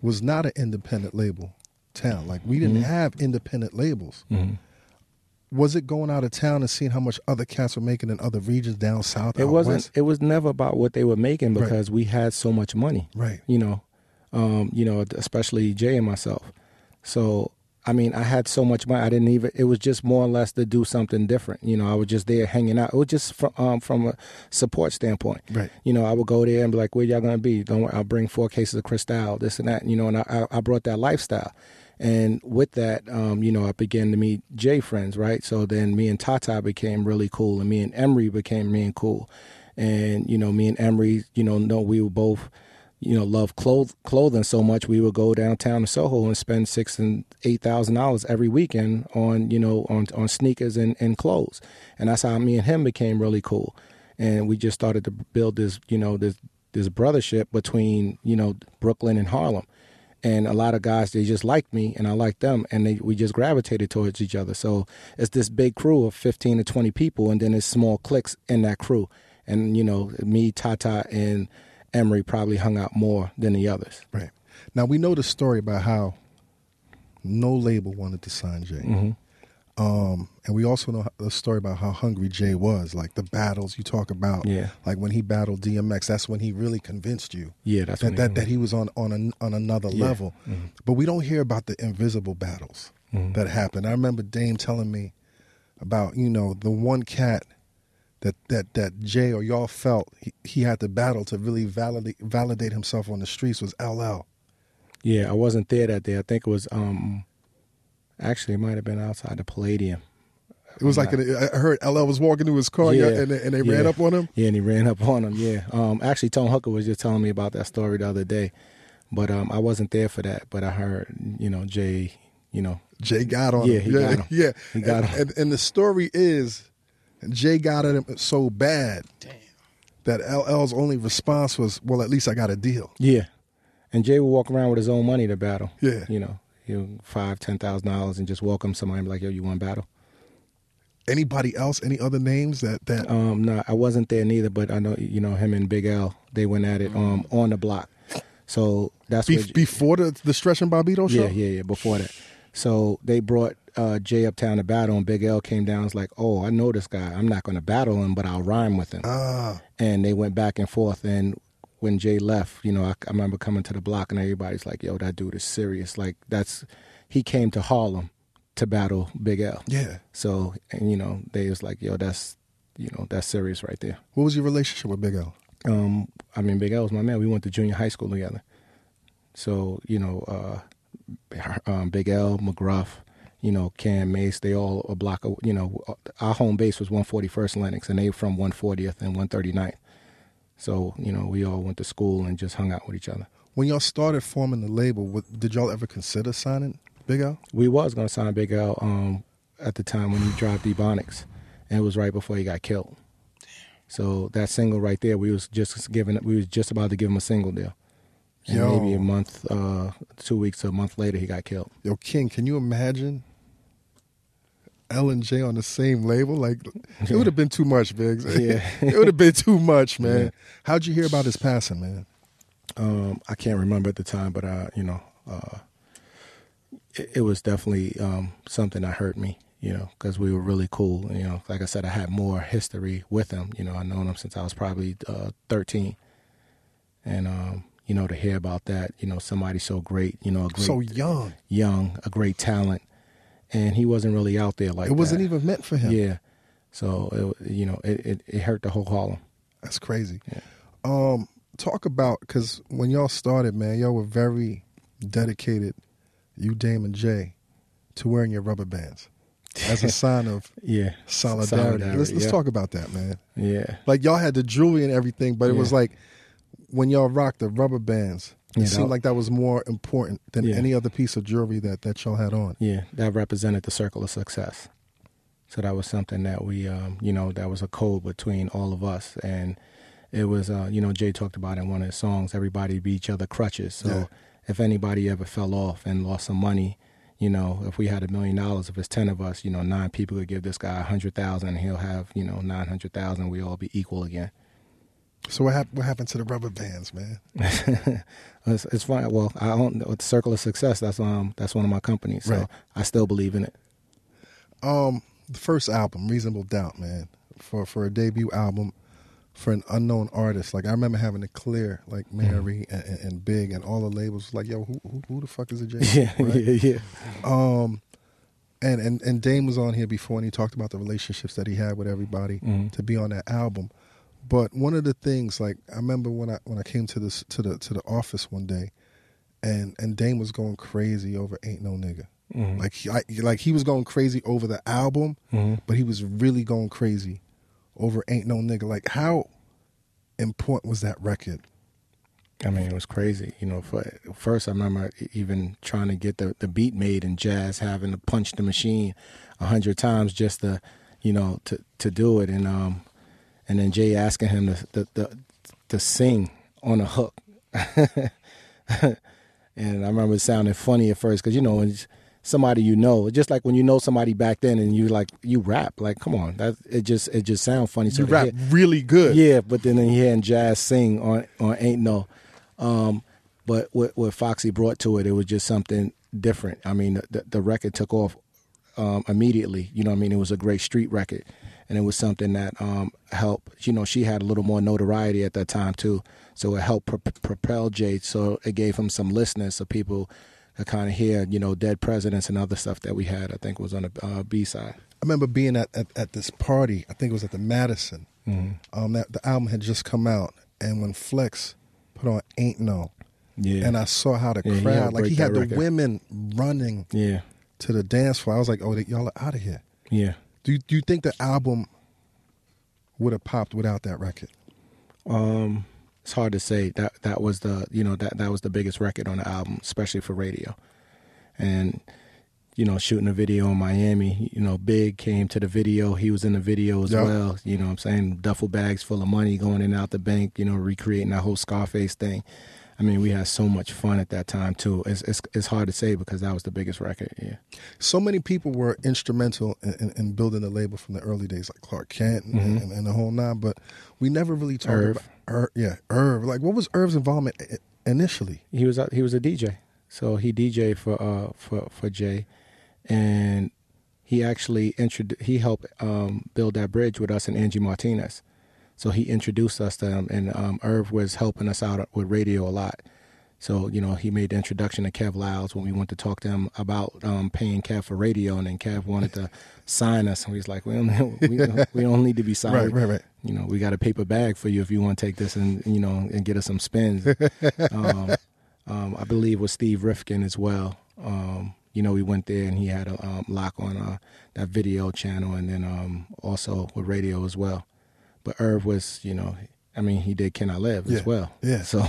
was not an independent label town. Like we Mm-hmm. didn't have independent labels. Was it going out of town and seeing how much other cats were making in other regions down south? It wasn't. west? It was never about what they were making Right. because we had so much money. Right. You know, um, you know, especially Jay and myself. So I mean, I had so much money. I didn't even. It was just more or less to do something different. You know, I was just there hanging out. It was just from um, from a support standpoint. Right. You know, I would go there and be like, "Where y'all gonna be? Don't worry, I'll bring four cases of Cristal, this and that." You know, and I I brought that lifestyle. And with that, um, you know, I began to meet Jay friends, right? So then me and Tata became really cool, and me and Emory became really cool. And you know, me and Emory, you know, know we were both, you know, love cloth- clothing so much. We would go downtown to Soho and spend six and eight thousand dollars every weekend on, you know, on on sneakers and, and clothes. And that's how me and him became really cool. And we just started to build this, you know, this this brothership between, you know, Brooklyn and Harlem and a lot of guys they just liked me and I liked them and they we just gravitated towards each other. So it's this big crew of 15 to 20 people and then it's small cliques in that crew. And you know, me, Tata and Emory probably hung out more than the others. Right. Now we know the story about how no label wanted to sign Jay. Mm-hmm. Um, and we also know the story about how hungry Jay was, like the battles you talk about. Yeah. Like when he battled DMX, that's when he really convinced you. Yeah, that's that he- that, that he was on on an, on another Yeah. level. But we don't hear about the invisible battles Mm-hmm. that happened. I remember Dame telling me about you know the one cat that that that Jay or y'all felt he, he had to battle to really validate validate himself on the streets was LL. Yeah, I wasn't there that day. I think it was um actually it might have been outside the Palladium. It was like an, I heard LL was walking to his car Yeah. and, they, and they ran Yeah. up on him. Yeah, and he ran up on him. Yeah. Um, actually, Tone Hooker was just telling me about that story the other day, but um, I wasn't there for that. But I heard, you know, Jay, you know, Jay got on Yeah, him. he yeah, got him. Yeah, He got and, him. And, and the story is, Jay got at him so bad Damn. that LL's only response was, "Well, at least I got a deal." yeah. And Jay would walk around with his own money to battle. Yeah. You know, he'll five, ten thousand dollars and just welcome somebody and be like, "Yo, you want battle?" Anybody else? Any other names that that? Um, no, I wasn't there neither, but I know you know him and Big L. They went at it um on the block. So that's be, what before the the Stretch and Bobbito show. Yeah, yeah, yeah. Before that, so they brought uh, Jay uptown to battle, and Big L came down. Was like, "Oh, I know this guy. I'm not going to battle him, but I'll rhyme with him." Ah, and they went back and forth. And when Jay left, you know, I, I remember coming to the block, and everybody's like, "Yo, that dude is serious." Like that's he came to Harlem to battle Big L. yeah. So, and you know, they was like, "Yo, that's you know, that's serious right there." What was your relationship with Big L? Um, I mean, Big L was my man. We went to junior high school together. So, you know, uh, um, Big L, McGruff, you know, Cam Mase, they all a block of, you know, our home base was 141st Lenox, and they from 140th and 139th. So, you know, we all went to school and just hung out with each other. When y'all started forming the label, what, did y'all ever consider signing Big L? We was gonna sign Big L um, at the time when he dropped Ebonics, and it was right before he got killed. So that single right there, we was just giving, we was just about to give him a single deal. And Yo. maybe a month, uh, two weeks a month later, he got killed. Yo, King, can you imagine L and J on the same label? Like, it would have been too much, Biggs. Yeah. it would have been too much, man. How'd you hear about his passing, man? Um, I can't remember at the time, but uh, you know, uh, it, it was definitely um, something that hurt me. You know, because we were really cool. You know, like I said, I had more history with him. You know, I known him since I was probably uh, thirteen, and um, you know, to hear about that, you know, somebody so great, you know, a great So young. young, a great talent, and he wasn't really out there like it wasn't that. even meant for him. Yeah, so it, you know, it, it it hurt the whole Harlem. That's crazy. Yeah. Um, talk about because when y'all started, man, y'all were very dedicated, you, Dame, and Jay, to wearing your rubber bands as a sign of Yeah, solidarity. let's let's yeah. talk about that, man. Yeah, Like y'all had the jewelry and everything, but it was like when y'all rocked the rubber bands, it Yeah, seemed like that was more important than Yeah. any other piece of jewelry that that y'all had on. Yeah, that represented the circle of success. So that was something that we, um, you know, that was a code between all of us, and it was, uh, you know, Jay talked about in one of his songs, everybody be each other crutches. So Yeah. if anybody ever fell off and lost some money, you know, if we had a million dollars, if it's ten of us, you know, nine people could give this guy a hundred thousand, and he'll have, you know, nine hundred thousand. We all be equal again. So what happened? What happened to the rubber bands, man? It's, it's fine. Well, I own with the Circle of Success. That's um, that's one of my companies. So Right. I still believe in it. Um, the first album, Reasonable Doubt, man, for for a debut album for an unknown artist. Like I remember having to clear like Mary and, and, and Big and all the labels. Like yo, who who, who the fuck is a J? Yeah, Right? yeah, yeah. Um, and and and Dame was on here before, and he talked about the relationships that he had with everybody Mhm. to be on that album. But one of the things, like I remember when I when I came to this to the to the office one day, and and Dame was going crazy over "Ain't No Nigga." Mhm. Like he, I, like he was going crazy over the album, Mhm. but he was really going crazy over "Ain't No Nigga." Like how important was that record? I mean, it was crazy. You know, for, first I remember even trying to get the, the beat made and Jaz having to punch the machine a hundred times just to, you know, to to do it, and um, and then Jay asking him to to, to, to sing on a hook, and I remember it sounding funny at first because you know when somebody you know, just like when you know somebody back then and you like you rap, like come on, that it just it just sounds funny. So You rap hear- really good. yeah, but then hearing Jaz sing on on Ain't No, um, but what what Foxy brought to it, it was just something different. I mean, the, the record took off um, immediately. You know, what I mean, it was a great street record, and it was something that um, helped. You know, she had a little more notoriety at that time too, so it helped pro- propel Jay. So it gave him some listeners, so people could kind of hear, you know, Dead Presidents and other stuff that we had. I think was on the uh, B side. I remember being at, at, at this party. I think it was at the Madison. Um, that the album had just come out, and when Flex put on "Ain't No," Yeah, and I saw how the Yeah, crowd, helped like he had the record. women running yeah, to the dance floor. I was like, "Oh, they, y'all are out of here." yeah. Do you, do you think the album would have popped without that record? Um, it's hard to say. That that was the you know that that was the biggest record on the album, especially for radio. And you know, shooting a video in Miami, you know, Big came to the video. He was in the video as Yeah. well. You know what I'm saying? Duffel bags full of money going in and out the bank, you know, recreating that whole Scarface thing. I mean, we had so much fun at that time too. It's it's it's hard to say because that was the biggest record. Yeah. So many people were instrumental in, in, in building the label from the early days, like Clark Kent and, and, and the whole nine. But we never really talked Irv. about Irv. Yeah, Irv. Like, what was Irv's involvement initially? he was a, he was a DJ. So he DJ for uh for for Jay, and he actually introdu- he helped um, build that bridge with us and Angie Martinez. So he introduced us to him, and um, Irv was helping us out with radio a lot. So you know, he made the introduction to Kev Liles when we went to talk to him about um, paying Kev for radio, and then Kev wanted to sign us, and he's like, "We don't, we, don't- we don't need to be signed. Right, right, right. You know, we got a paper bag for you if you want to take this and you know and get us some spins." um, um, I believe with Steve Rifkind as well. Um, you know, we went there and he had a um, lock on uh, that video channel, and then um, also with radio as well. But Irv was, you know, I mean, he did "Can I Live" Yeah, as well. yeah. So,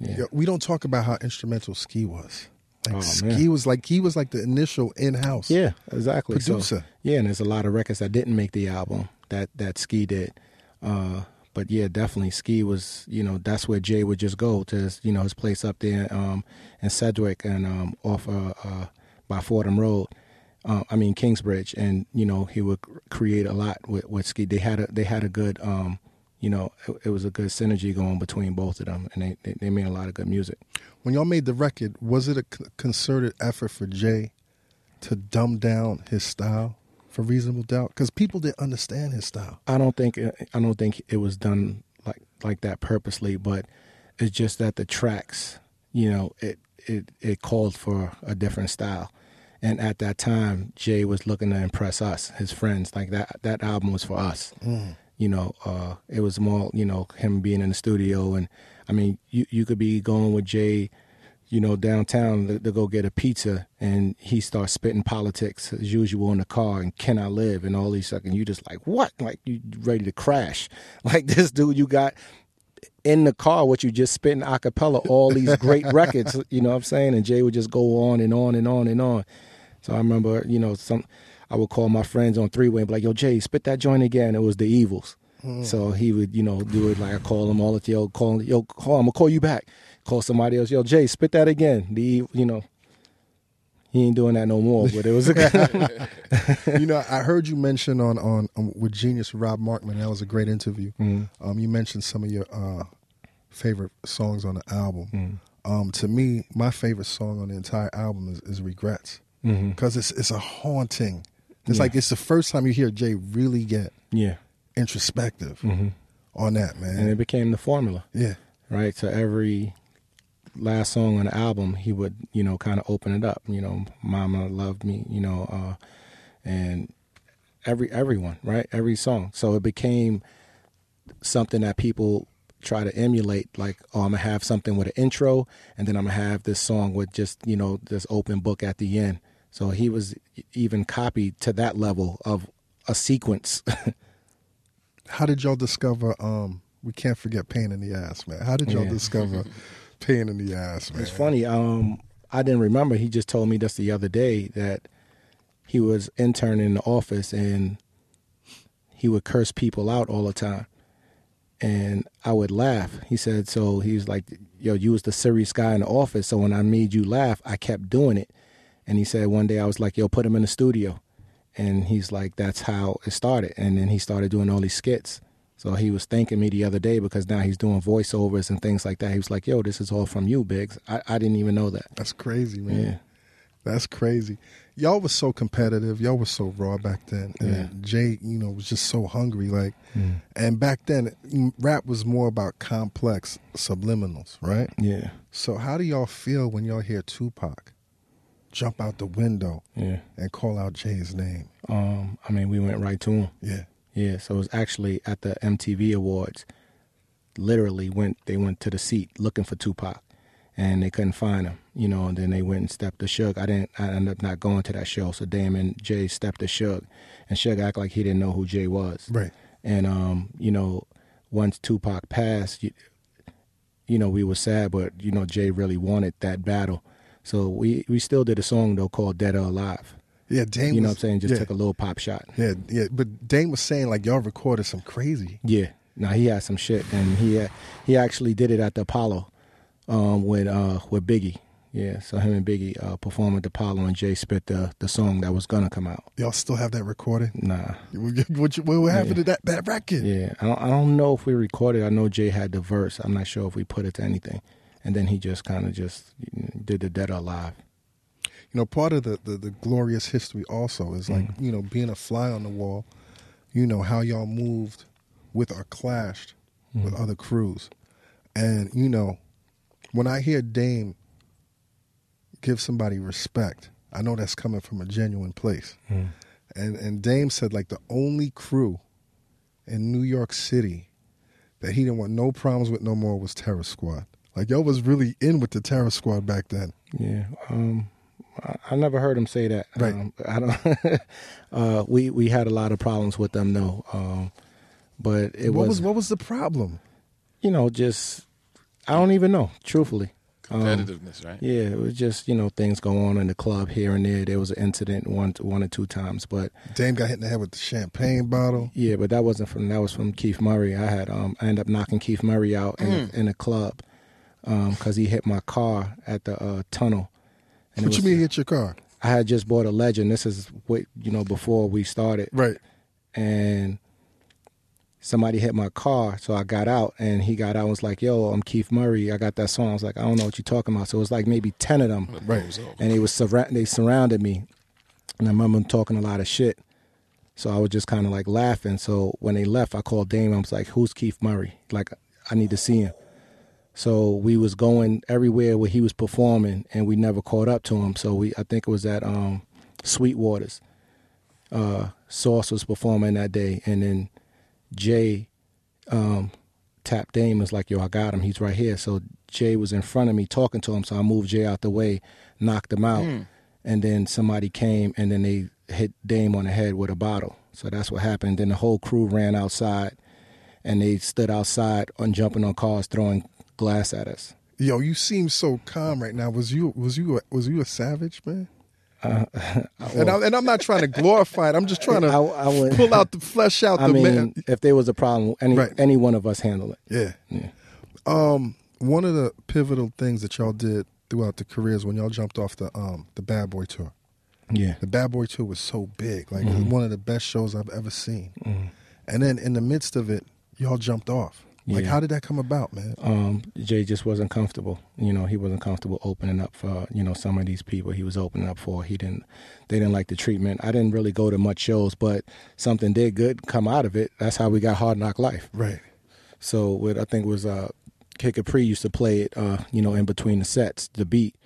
yeah, Yo, we don't talk about how instrumental Ski was. Like Oh, Ski man. was like he was like the initial in-house. yeah, exactly. So, Producer. yeah, and there's a lot of records that didn't make the album that that Ski did. Uh, but yeah, definitely Ski was, you know, that's where Jay would just go to, his, you know, his place up there um, in Sedgwick and um, off uh, uh, by Fordham Road. Uh, I mean Kingsbridge, and you know he would create a lot with, with Ski. They had a they had a good, um, you know, it, it was a good synergy going between both of them, and they, they they made a lot of good music. When y'all made the record, was it a concerted effort for Jay to dumb down his style for Reasonable Doubt? Because people didn't understand his style. I don't think I don't think it was done like like that purposely, but it's just that the tracks, you know, it it it called for a different style. And at that time, Jay was looking to impress us, his friends. Like that that album was for us. You know, uh, it was more, you know, him being in the studio and I mean, you you could be going with Jay you know, downtown to, to go get a pizza, and he starts spitting politics as usual in the car, and can I live, and all these stuff, and you just like what, like you ready to crash, like this dude you got in the car, what you just spitting a cappella, all these great records, you know what I'm saying, and Jay would just go on and on and on and on. So I remember, you know, some I would call my friends on three way and be like, "Yo, Jay, spit that joint again." It was the Evils. So he would, you know, do it like I call him all the yo, call yo, call I'm gonna call you back. Call somebody else, yo, Jay, spit that again. The you know, he ain't doing that no more. But it was a good. you know, I heard you mention on on um, with Genius Rob Markman. That was a great interview. Mm-hmm. Um, you mentioned some of your uh, favorite songs on the album. Mm-hmm. Um, to me, my favorite song on the entire album is, is "Regrets" because it's it's a haunting. It's Mm-hmm. Yeah. like it's the first time you hear Jay really get yeah, introspective on that man. Mm-hmm. and it became the formula. yeah, right? So every last song on the album, he would, you know, kind of open it up. You know, Mama loved me, you know, uh, and every everyone, right? Every song. So it became something that people try to emulate. Like, oh, I'm gonna have something with an intro, and then I'm gonna have this song with just, you know, this open book at the end. So he was even copied to that level of a sequence. how did y'all discover? Um, we can't forget "Pain in the Ass," man. How did y'all Yeah. discover "Pain in the Ass," man? It's funny. Um, I didn't remember. He just told me just the other day that he was intern in the office and he would curse people out all the time. And I would laugh. He said, so he's like, yo, you was the serious guy in the office. So when I made you laugh, I kept doing it. And he said one day I was like, yo, put him in the studio. And he's like, that's how it started. And then he started doing all these skits. So he was thanking me the other day because now he's doing voiceovers and things like that. He was like, yo, this is all from you, Biggs. I, I didn't even know that. That's crazy, man. Yeah. That's crazy. Y'all was so competitive. Y'all was so raw back then. And Yeah. Jay, you know, was just so hungry. Like, and back then, mm, rap was more about complex subliminals, right? Yeah. So, how do y'all feel when y'all hear Tupac jump out the window Yeah. and call out Jay's name? Um, I mean, we went right to him. Yeah. Yeah, so it was actually at the MTV Awards. Literally went they went to the seat looking for Tupac, and they couldn't find him. You know, and then they went and stepped to Suge. I didn't. I ended up not going to that show. So Damon Jay stepped to Suge, and Suge acted like he didn't know who Jay was. Right. And um, you know, once Tupac passed, you, you know, we were sad, but you know, Jay really wanted that battle. So we we still did a song though called Dead or Alive. Yeah, Dame You know was, what I'm saying? Just yeah, took a little pop shot. Yeah, yeah. But Dame was saying, like, y'all recorded some crazy. Yeah. Now he had some shit, and he had, he actually did it at the Apollo um, with uh, with Biggie. Yeah, so him and Biggie uh, performed at the Apollo, and Jay spit the the song that was gonna come out. Y'all still have that recorded? Nah, What, what, what happened to that, that record? yeah, I don't, I don't know if we recorded. I know Jay had the verse. I'm not sure if we put it to anything, and then he just kind of just did the Dead or Alive. you know, part of the, the, the glorious history also is like, mm. you know, being a fly on the wall, you know, how y'all moved with or clashed with mm. other crews. And, you know, when I hear Dame give somebody respect, I know that's coming from a genuine place. Mm. And and Dame said like the only crew in New York City that he didn't want no problems with no more was Terror Squad. Like y'all was really in with the Terror Squad back then. Yeah. Um, I, I never heard him say that. Right. Um, I don't. uh, we we had a lot of problems with them, though. Um, but it what was, was what was the problem? you know, just I don't even know, truthfully. Um, Competitiveness, right? Yeah, it was just you know things go on in the club here and there. There was an incident one one or two times, but Dame got hit in the head with the champagne bottle. yeah, but that wasn't from that was from Keith Murray. I had um I ended up knocking Keith Murray out in Mm. a, in a club because he hit my car at the uh, tunnel. And What you was- mean he hit your car? I had just bought a Legend. This is what you know before we started, Right. and somebody hit my car, so I got out, and he got out and was like, "Yo, I'm Keith Murray. I got that song." I was like, "I don't know what you're talking about." So it was like maybe ten of them, Right. and they was surra- they surrounded me, and I remember them talking a lot of shit. So I was just kind of like laughing. So when they left, I called Dame. I was like, "Who's Keith Murray? Like, I need to see him." So we was going everywhere where he was performing, and we never caught up to him. So we, I think it was at um, Sweetwaters. Uh, Sauce was performing that day, and then Jay um, tapped Dame. Was like, "Yo, I got him. He's right here." So Jay was in front of me talking to him. So I moved Jay out the way, knocked him out, and then somebody came, and then they hit Dame on the head with a bottle. So that's what happened. Then the whole crew ran outside, and they stood outside on jumping on cars, throwing glass at us. Yo, you seem so calm right now. Was you was you a, was you a savage, man? Uh, and, I'm, and I'm not trying to glorify it. I'm just trying to I- I would- pull out the flesh out I the mean, man. if there was a problem, any Right. any one of us handle it. Yeah. Yeah. Um, one of the pivotal things that y'all did throughout the careers when y'all jumped off the um the Bad Boy tour. Yeah. The Bad Boy tour was so big, like Mm-hmm. it was one of the best shows I've ever seen. And then in the midst of it, y'all jumped off. Like, Yeah. how did that come about, man? um, Jay just wasn't comfortable. You know, he wasn't comfortable opening up for you know some of these people he was opening up for. He didn't. They didn't like the treatment. I didn't really go to much shows, but something did good come out of it. That's how we got Hard Knock Life. Right. So what I think was uh, Kid Capri used to play it, uh, you know, in between the sets, the beat,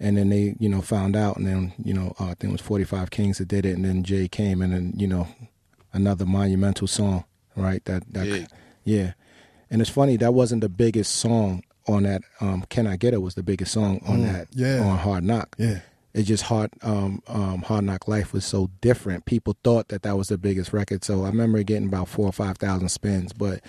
and then they you know found out, and then you know uh, I think it was Forty Five Kings that did it, and then Jay came, and then you know another monumental song, right? That that Big. yeah. And it's funny that wasn't the biggest song on that. Um, Can I Get It was the biggest song on that. yeah. On Hard Knock. Yeah. It's just hard. Um, um, Hard Knock Life was so different. People thought that that was the biggest record. So I remember getting about four or five thousand spins. But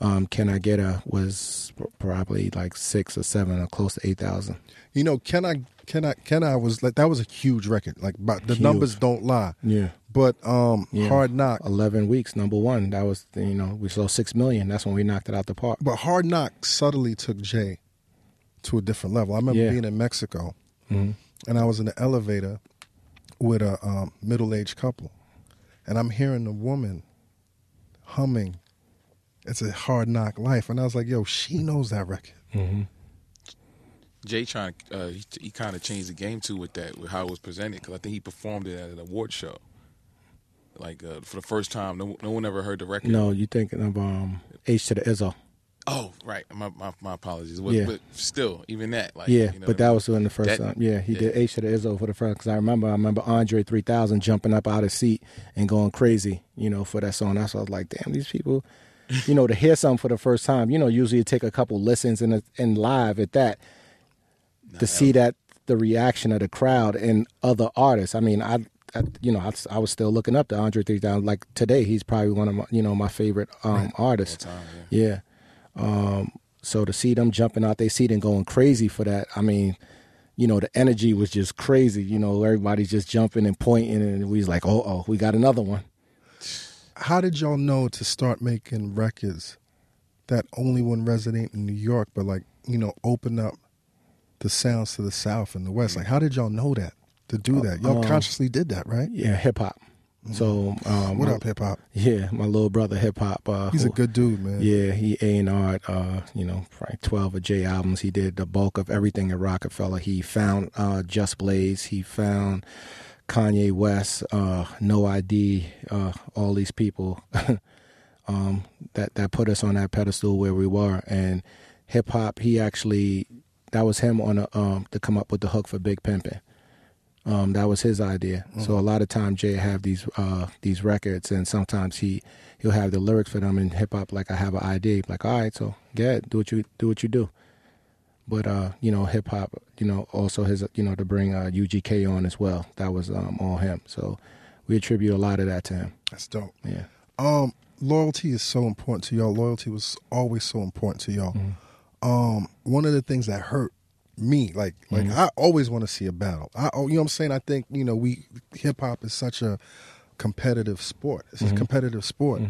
um, Can I Get A was probably like six or seven or close to eight thousand. You know, can I can I can I was like that was a huge record. Like but the Huge. numbers don't lie. Yeah. But um Yeah. Hard Knock Eleven weeks, number one. That was you know we sold six million. That's when we knocked it out the park. but Hard Knock subtly took Jay to a different level. I remember Yeah. being in Mexico Mhm. and I was in the elevator with a um, middle-aged couple, and I'm hearing the woman humming. It's a hard knock life, and I was like, "Yo, she knows that record." Jay trying, uh, he, he kind of changed the game too with that, with how it was presented, because I think he performed it at an award show, like uh, for the first time. No, no one ever heard the record. No, you thinking of um, H to the Izzo. Oh, right. My my, my apologies. But, Yeah. but still, even that, like, Yeah, you know but that was when the first That- time. Yeah, he yeah. did H to the Izzo for the first. Because I remember, I remember Andre three thousand jumping up out of seat and going crazy, you know, for that song. That's why I was like, damn, these people, you know, to hear something for the first time. You know, usually it take a couple listens and and live at that to see that the reaction of the crowd and other artists. I mean, I. I you know, I, I was still looking up to Andre 3000. Like today, he's probably one of my, you know, my favorite um, artists. time, Yeah. Um, so to see them jumping out their seat and going crazy for that, I mean, you know, the energy was just crazy. You know, everybody's just jumping and pointing, and we was like, oh, oh, we got another one. How did y'all know to start making records that only wouldn't resonate in New York, but like you know, open up the sounds to the South and the West? Like, how did y'all know that to do that? Y'all Uh, consciously did that, right? Yeah, hip hop. So um, What my- up, hip hop? Yeah, my little brother hip hop. Uh, He's a good dude, man. Yeah, he A and R. Uh, you know, probably twelve of J albums. He did the bulk of everything at Roc-A-Fella. He found uh, Just Blaze. He found Kanye West. Uh, no ID. Uh, all these people um, that that put us on that pedestal where we were. And hip hop. He actually that was him on a, um, to come up with the hook for Big Pimpin'. Um, that was his idea. So a lot of times Jay have these uh, these records, and sometimes he he'll have the lyrics for them in hip hop. Like I have an idea, like all right, so get do what you do what you do. But uh, you know, hip hop, you know, also his you know to bring uh, UGK on as well. That was um, all him. So we attribute a lot of that to him. That's dope. Yeah. Um, loyalty is so important to y'all. Loyalty was always so important to y'all. Um, one of the things that hurt me, like, like I always want to see a battle. I, oh, you know what I'm saying? I think you know we hip hop is such a competitive sport. It's a competitive sport,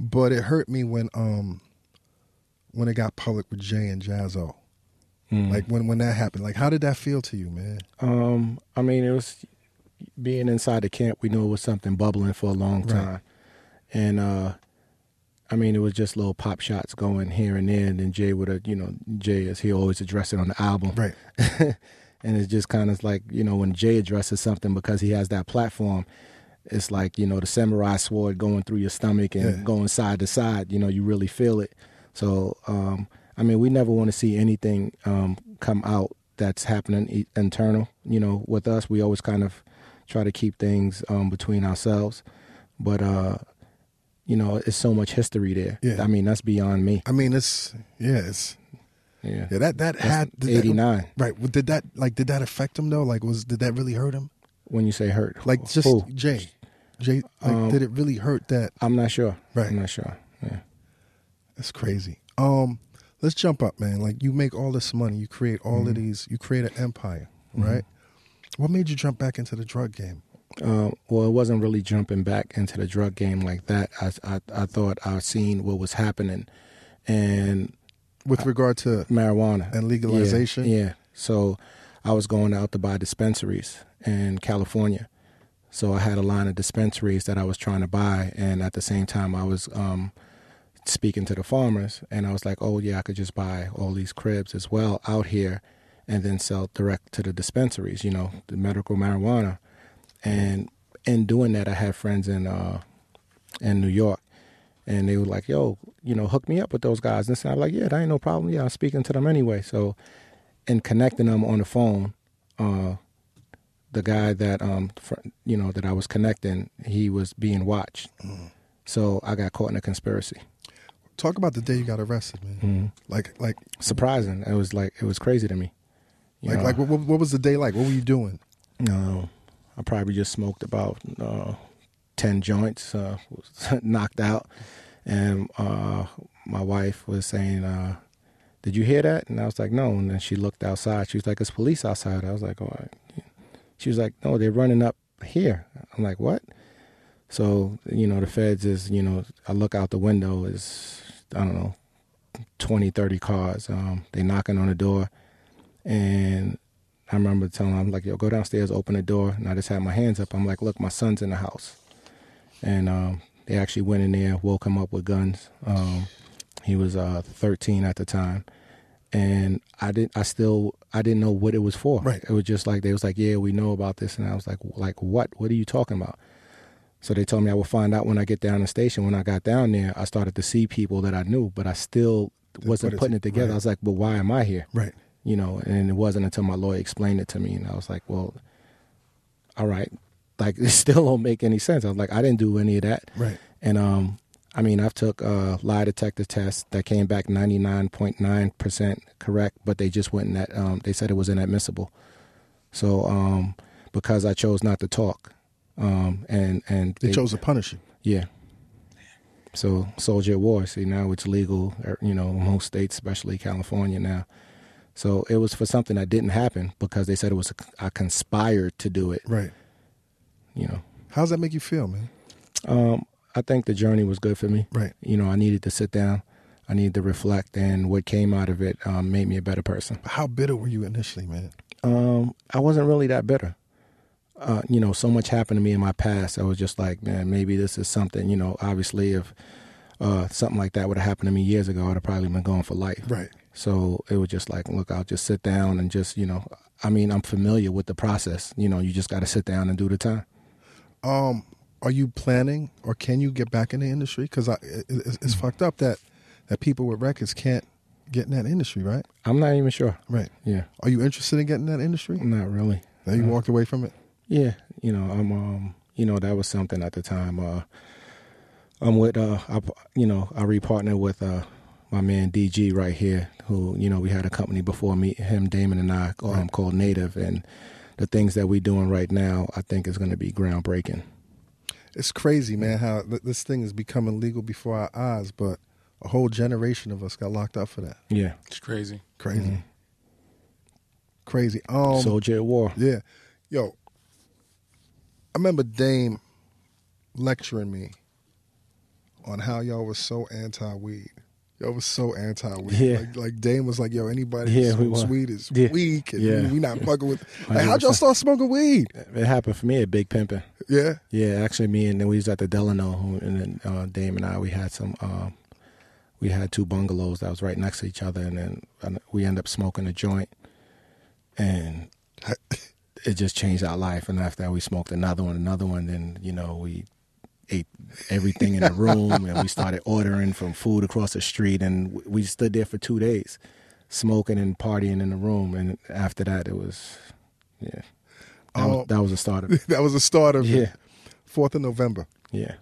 but it hurt me when um when it got public with Jay and Jaz-O. Like when when that happened. Like, how did that feel to you, man? Um, I mean, it was being inside the camp. We knew it was something bubbling for a long Right. time, and uh, I mean, it was just little pop shots going here and there. And then Jay would have, you know, Jay as he always addressed it on the album, Right. and it's just kind of like you know when Jay addresses something because he has that platform. It's like you know the samurai sword going through your stomach and Yeah. going side to side. You know you really feel it. So um, I mean, we never want to see anything um, come out that's happening e- internal. You know, with us, we always kind of try to keep things um, between ourselves. But uh, you know, it's so much history there. Yeah. I mean, that's beyond me. I mean, it's yeah, it's Yeah. yeah. That that had 89. right? Did that like did that affect him though? Like, was did that really hurt him? When you say hurt, Like just Who? Jay, Jay. Like, Um, did it really hurt that? I'm not sure. Right. I'm not sure. Yeah. That's crazy. Um, let's jump up, man. Like you make all this money, you create all Mm-hmm. of these, you create an empire, right? What made you jump back into the drug game? Uh, well, it wasn't really jumping back into the drug game like that. I, I, I thought I seen what was happening, and With regard to marijuana And legalization? Yeah, yeah. So I was going out to buy dispensaries in California. So I had a line of dispensaries that I was trying to buy, and at the same time, I was um, speaking to the farmers, and I was like, "Oh yeah, I could just buy all these cribs as well out here, and then sell direct to the dispensaries. You know, the medical marijuana." And in doing that, I had friends in uh, in New York, and they were like, "Yo, you know, hook me up with those guys." And I'm like, "Yeah, that ain't no problem. Yeah, I'm speaking to them anyway." So, in connecting them on the phone, uh, the guy that um, fr- you know, that I was connecting, he was being watched. So I got caught in a conspiracy. talk about the day you got arrested, man. Mm-hmm. Like, like, Surprising. It was like it was crazy to me. You like, know, like, what, what what was the day like? What were you doing? No, I probably just smoked about uh, ten joints, uh, knocked out, and uh, my wife was saying, uh, "Did you hear that?" And I was like, "No." And then she looked outside. She was like, "It's police outside." I was like, "All right." She was like, "No, they're running up here." I'm like, "What?" So you know, the feds is you know, I look out the window is I don't know, 20, 30 cars. Um, they knocking on the door, and I remember telling him, I'm like, yo, go downstairs, open the door. And I just had my hands up. I'm like, look, my son's in the house. And um, they actually went in there, woke him up with guns. Um, he was uh, 13 at the time. And I didn't, I still, I didn't know what it was for. Right. It was just like, they was like, yeah, we know about this. And I was like, like what? What are you talking about? So they told me I will find out when I get down the station. When I got down there, I started to see people that I knew, but I still wasn't putting it together. right. I was like, but why am I here? Right. You know and it wasn't until my lawyer explained it to me and i was like well all right like it still don't make any sense i was like i didn't do any of that Right. and um i mean i've took a lie detector test that came back 99.9% correct but they just went in that um they said it was inadmissible so um because i chose not to talk um and and They chose to punish you. yeah. So soldier at war. See now it's legal, er, you know, most states, especially California now. So it was for something that didn't happen because they said it was I conspired to do it. Right. You know, How's that make you feel, man? um, I think the journey was good for me. Right. You know, I needed to sit down, I needed to reflect, and what came out of it um, made me a better person. How bitter were you initially, man? Um, I wasn't really that bitter. uh, you know, so much happened to me in my past. I was just like, man, maybe this is something. You know, obviously, if uh, something like that would have happened to me years ago, I'd have probably been gone for life. Right. So it was just like, look, I'll just sit down and just, you know, I mean, I'm familiar with the process. You know, you just got to sit down and do the time. Um, are you planning or can you get back in the industry? Because it, it's, it's fucked up that that people with records can't get in that industry, right? I'm not even sure. Right. Yeah, Are you interested in getting in that industry? not really. Now you walked away from it. Yeah, you know, I'm um, you know, that was something at the time. Uh, I'm with uh, I, you know, I repartnered with uh, my man DG right here, who you know we had a company before me, him, Damon, and I, um, called Native, and the things that we're doing right now, I think is going to be groundbreaking. It's crazy, man, how th- this thing is becoming legal before our eyes, but a whole generation of us got locked up for that. Yeah, It's crazy. Crazy. Crazy. Um, Soldier at War. Yeah. Yo, I remember Dame lecturing me on how y'all was so anti weed. Y'all was so anti weed. Yeah. Like, like Dame was like, yo, anybody Yeah, we smokes were. weed is Yeah. weak and Yeah. we, we not fucking with like how'd y'all start smoking weed? It happened for me at Big Pimpin'. Yeah. Yeah, actually, me and then we was at the Delano, and then uh, Dame and I, we had some, um, we had two bungalows that was right next to each other, and then uh, we ended up smoking a joint, and it just changed our life. And after that, we smoked another one, another one. Then you know we ate everything in the room, and we started ordering from food across the street, and we stood there for two days, smoking and partying in the room. And after that, it was, yeah, that, Oh. was, that was the start of it. that was the start of Yeah. Fourth of November. yeah.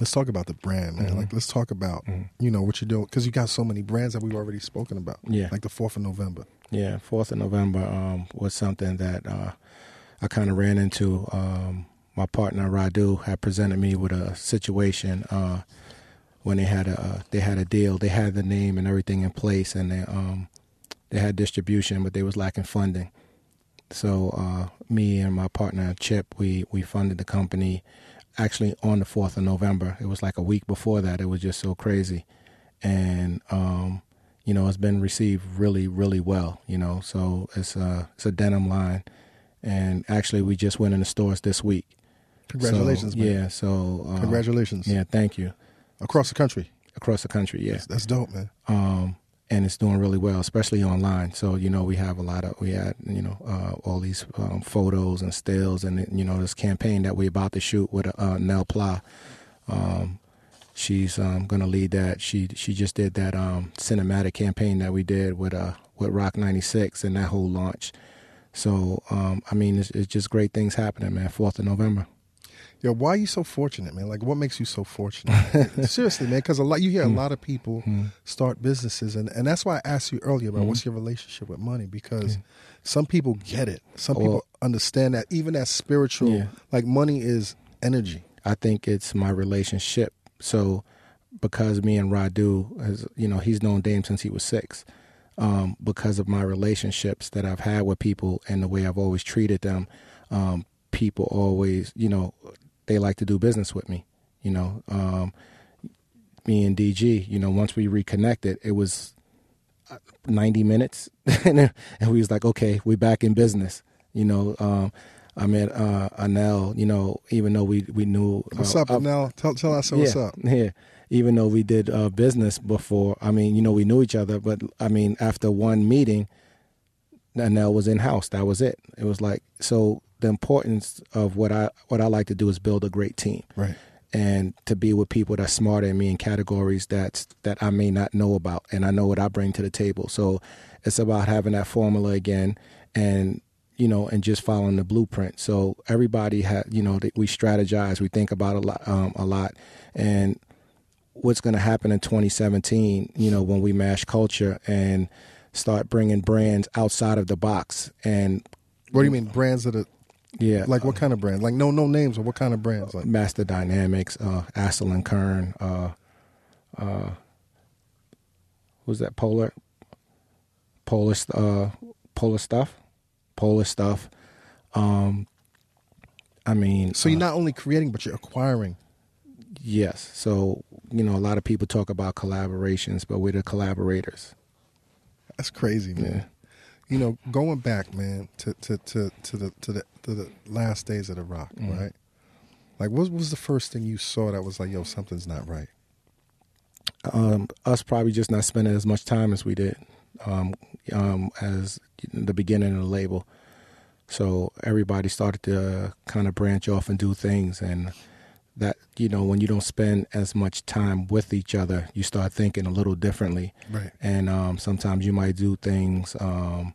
Let's talk about the brand, man. Mm-hmm. Like, let's talk about you know what you're doing because you got so many brands that we've already spoken about. Yeah. like the Fourth of November. Yeah, Fourth of November um, was something that uh, I kind of ran into. Um, my partner Radu had presented me with a situation uh, when they had a they had a deal. They had the name and everything in place, and they um, they had distribution, but they was lacking funding. So uh, me and my partner Chip, we we funded the company. Actually, on the fourth of November, it was like a week before that. It was just so crazy, and um, you know, it's been received really, really well. You know, so it's a it's a denim line, and actually, we just went in the stores this week. Congratulations, So, man. Yeah. So uh, Congratulations. Yeah, thank you. Across the country. Across the country, yeah. That's, that's dope, man. Um, and it's doing really well, especially online. So you know, we have a lot of we had you know uh, all these um, photos and stills, and you know this campaign that we're about to shoot with uh, Nell Pla. Um, she's um, going to lead that. She she just did that um, cinematic campaign that we did with uh with Roc 96 and that whole launch. So um, I mean, it's, it's just great things happening, man. Fourth of November. Yo, why are you so fortunate, man? Like, what makes you so fortunate? Seriously, man, because a lot you hear a lot of people start businesses, and, and that's why I asked you earlier about what's your relationship with money, because some people get it, some people understand that, even that spiritual, Yeah. like money is energy. I think it's my relationship. So because me and Radu has you know, he's known Dame since he was six. Um, because of my relationships that I've had with people and the way I've always treated them, um, people always, you know, they like to do business with me. You know, um, me and DG, you know, once we reconnected, it was uh, 90 minutes and we was like, okay, we back in business. You know, um, I met uh, Anel, you know, even though we, we knew. What's uh, up, of- now? Tell tell us yeah, what's up. Yeah. Even though we did uh, business before, I mean, you know, we knew each other, but I mean, after one meeting, Anel was in house. That was it. It was like so. The importance of what I what I like to do is build a great team Right. and to be with people that's smarter than me in categories that's that I may not know about, and I know what I bring to the table. So it's about having that formula again, and you know, and just following the blueprint. So everybody had, you know, we strategize, we think about a lot, um, a lot, and what's going to happen in 2017. You know, when we mash culture and start bringing brands outside of the box, and What do you mean brands that are yeah, like what kind of brand? Like no no names or what kind of brands? Like Master Dynamics, uh, Astell and Kern, uh, uh, who's that? Polar, Polar, uh, Polar stuff, Polar stuff. Um, I mean, so you're uh, not only creating but you're acquiring. yes. So you know, a lot of people talk about collaborations, but we're the collaborators. That's crazy, man. Yeah. You know, going back, man, to to to, to the to the to the last days of the Roc, Mm-hmm. right? Like, what was the first thing you saw that was like, yo, something's not right? um, us probably just not spending as much time as we did um, um, as the beginning of the label. So everybody started to kind of branch off and do things, and that you know when you don't spend as much time with each other, you start thinking a little differently. Right. And um, sometimes you might do things um,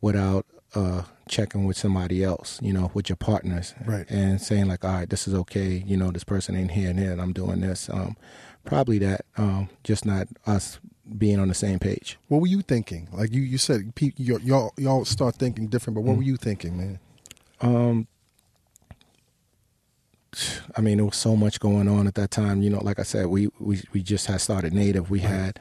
without uh, checking with somebody else, you know, with your partners, Right. And saying like, all right, this is okay. You know, this person ain't here and here, and I'm doing this. Um, probably that, um, just not us being on the same page. What were you thinking? Like you, you said, pe- y'all y'all, start thinking different, but what Mm. were you thinking, man? Um, I mean, there was so much going on at that time. You know, like I said, we we we just had started Native. We had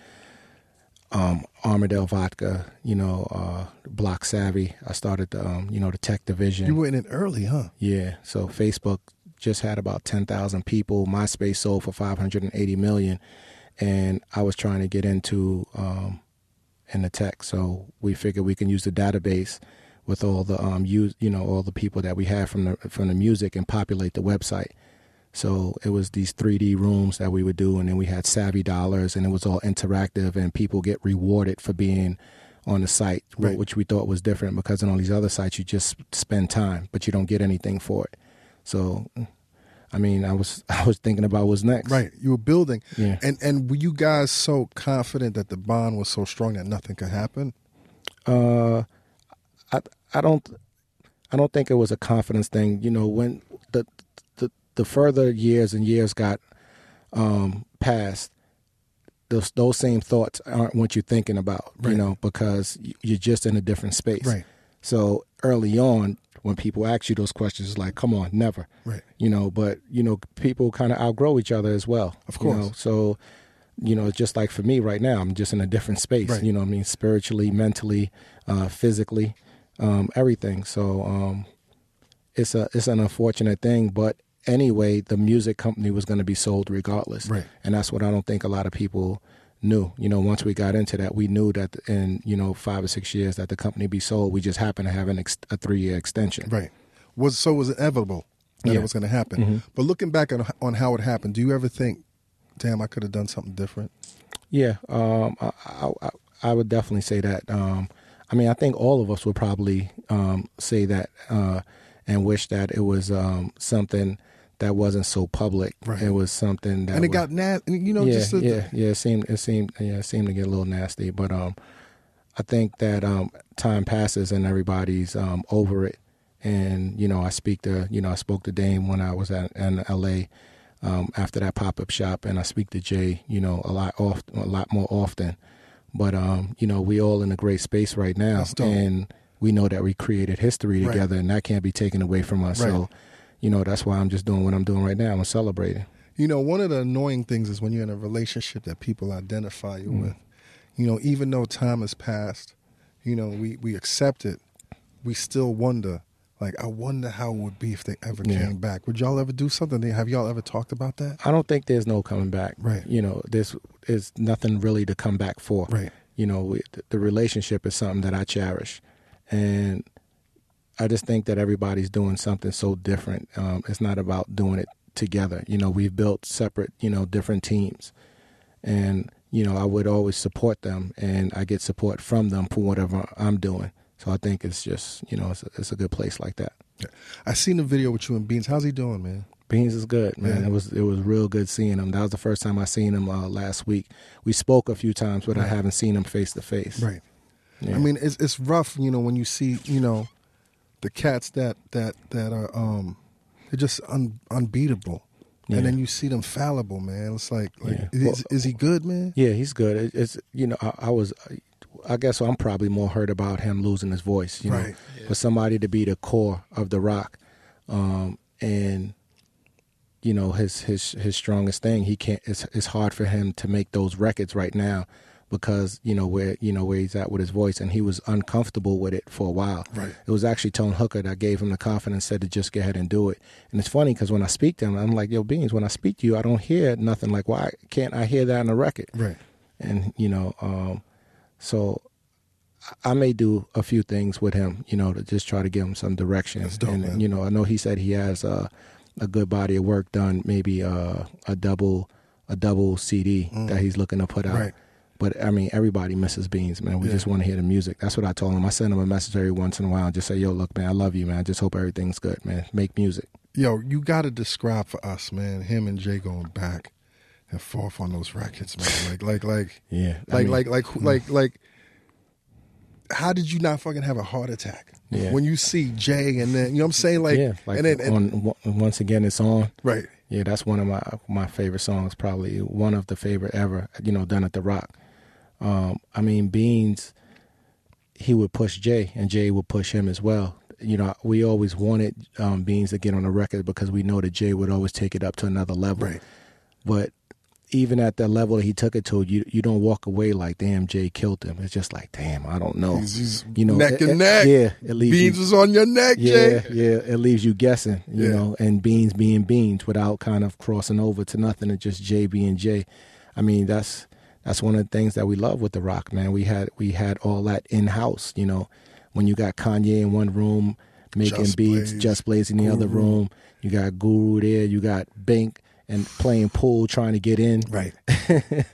um, Armadale Vodka. You know, uh, Block Savvy. I started the um, you know the tech division. You went in it early, huh? Yeah. So Facebook just had about 10,000 people. MySpace sold for 580 million. And I was trying to get into um, in the tech. So we figured we can use the database with all the um use you know all the people that we had from the from the music and populate the website. So it was these 3D rooms that we would do, and then we had savvy dollars, and it was all interactive, and people get rewarded for being on the site, Right. which we thought was different because on all these other sites you just spend time, but you don't get anything for it. So, I mean, I was I was thinking about what's next. Right. You were building, Yeah. and and were you guys so confident that the bond was so strong that nothing could happen? Uh, I I don't I don't think it was a confidence thing. You know, when the the the further years and years got um passed, those those same thoughts aren't what you're thinking about. You know, because you're just in a different space. Right. So early on, when people ask you those questions, it's like, come on, never. Right. You know, but you know, people kind of outgrow each other as well. Of you know. course. So, you know, it's just like for me right now, I'm just in a different space. Right. You know, I mean, spiritually, mentally, uh, physically, um, everything. So, um, it's a it's an unfortunate thing, but anyway, the music company was going to be sold regardless. Right. And that's what I don't think a lot of people knew. You know, once we got into that, we knew that in you know five or six years that the company be sold. We just happened to have an ex- a three year extension. Right. Was so it was inevitable that it was going to happen. But looking back on on how it happened, do you ever think, damn, I could have done something different? Yeah, um, I, I, I- I would definitely say that. Um, I mean, I think all of us would probably um, say that uh, and wish that it was um, something that wasn't so public. Right. It was something that and it was- got nasty. You know, yeah, just the, yeah, yeah. It seemed, it seemed, yeah, it seemed to get a little nasty. But um, I think that um, time passes and everybody's um, over it. And you know, I speak to, you know, I spoke to Dame when I was at in L.A. Um, after that pop up shop, and I speak to Jay, you know, a lot oft, a lot more often. But um, you know, we all in a great space right now, and we know that we created history Right. together, and that can't be taken away from us. Right. So, you know, that's why I'm just doing what I'm doing right now. I'm celebrating. You know, one of the annoying things is when you're in a relationship that people identify you Mm. with. You know, even though time has passed, you know, we, we accept it, we still wonder, like, I wonder how it would be if they ever Yeah. came back. Would y'all ever do something? Have y'all ever talked about that? I don't think there's no coming back. Right. You know, there's is nothing really to come back for. Right. You know, we, the relationship is something that I cherish, and I just think that everybody's doing something so different. Um, it's not about doing it together. You know, we've built separate, you know, different teams, and you know, I would always support them, and I get support from them for whatever I'm doing. So I think it's just, you know, it's a, it's a good place like that. I seen the video with you and Beans. How's he doing, man? Beans is good, man. Yeah. It was it was real good seeing him. That was the first time I seen him uh, last week. We spoke a few times, but I haven't seen him face to face. Right. Yeah. I mean, it's it's rough, you know, when you see, you know, the cats that that that are um they're just un, unbeatable. Yeah. And then you see them fallible, man. It's like, like Yeah. is, Well- is he good, man? Yeah, he's good. It, it's you know I, I was, I guess I'm probably more hurt about him losing his voice. You know, Right. for somebody to be the core of the Roc, um, and you know his his his strongest thing. He can't. It's it's hard for him to make those records right now because you know where you know where he's at with his voice, and he was uncomfortable with it for a while. Right. It was actually Tone Hooker that gave him the confidence, said to just go ahead and do it. And it's funny because when I speak to him, I'm like, "Yo, Beans, when I speak to you, I don't hear nothing like why can't I hear that on the record?" Right. and you know um so I may do a few things with him, you know, to just try to give him some direction. Dope, and man. you know, I know he said he has a a good body of work done, maybe uh, a double a double CD that he's looking to put out. Mm. Right. But I mean, everybody misses Beans, man. We Yeah. just want to hear the music. That's what I told him. I send him a message every once in a while and just say, "Yo, look, man, I love you, man. I just hope everything's good, man. Make music." Yo, you got to describe for us, man. Him and Jay going back and forth on those records, man. Like, like, like, Yeah, I like, mean- like, like, who- like, like. How did you not fucking have a heart attack Yeah. when you see Jay and then you know what I'm saying? Like, yeah, like and then and, on once again, it's on. right, Yeah, that's one of my my favorite songs, probably one of the favorite ever. You know, done at the Roc. Um, I mean, Beans, he would push Jay, and Jay would push him as well. You know, we always wanted um, Beans to get on the record because we know that Jay would always take it up to another level. right. But even at the level that he took it to, you you don't walk away like, damn, Jay killed him. It's just like, damn, I don't know. He's, he's you know, neck it- and it- neck. Yeah, it leaves Beans you, was on your neck, yeah, Jay. yeah, it leaves you guessing, you Yeah. know, and beans being beans without kind of crossing over to nothing and just Jay being Jay. I mean, that's that's one of the things that we love with the Roc, man. We had we had all that in house, you know. When you got Kanye in one room making Just beats, Blaze, Just Blaze in the other room, you got Guru there, you got Bink and playing pool trying to get in. Right.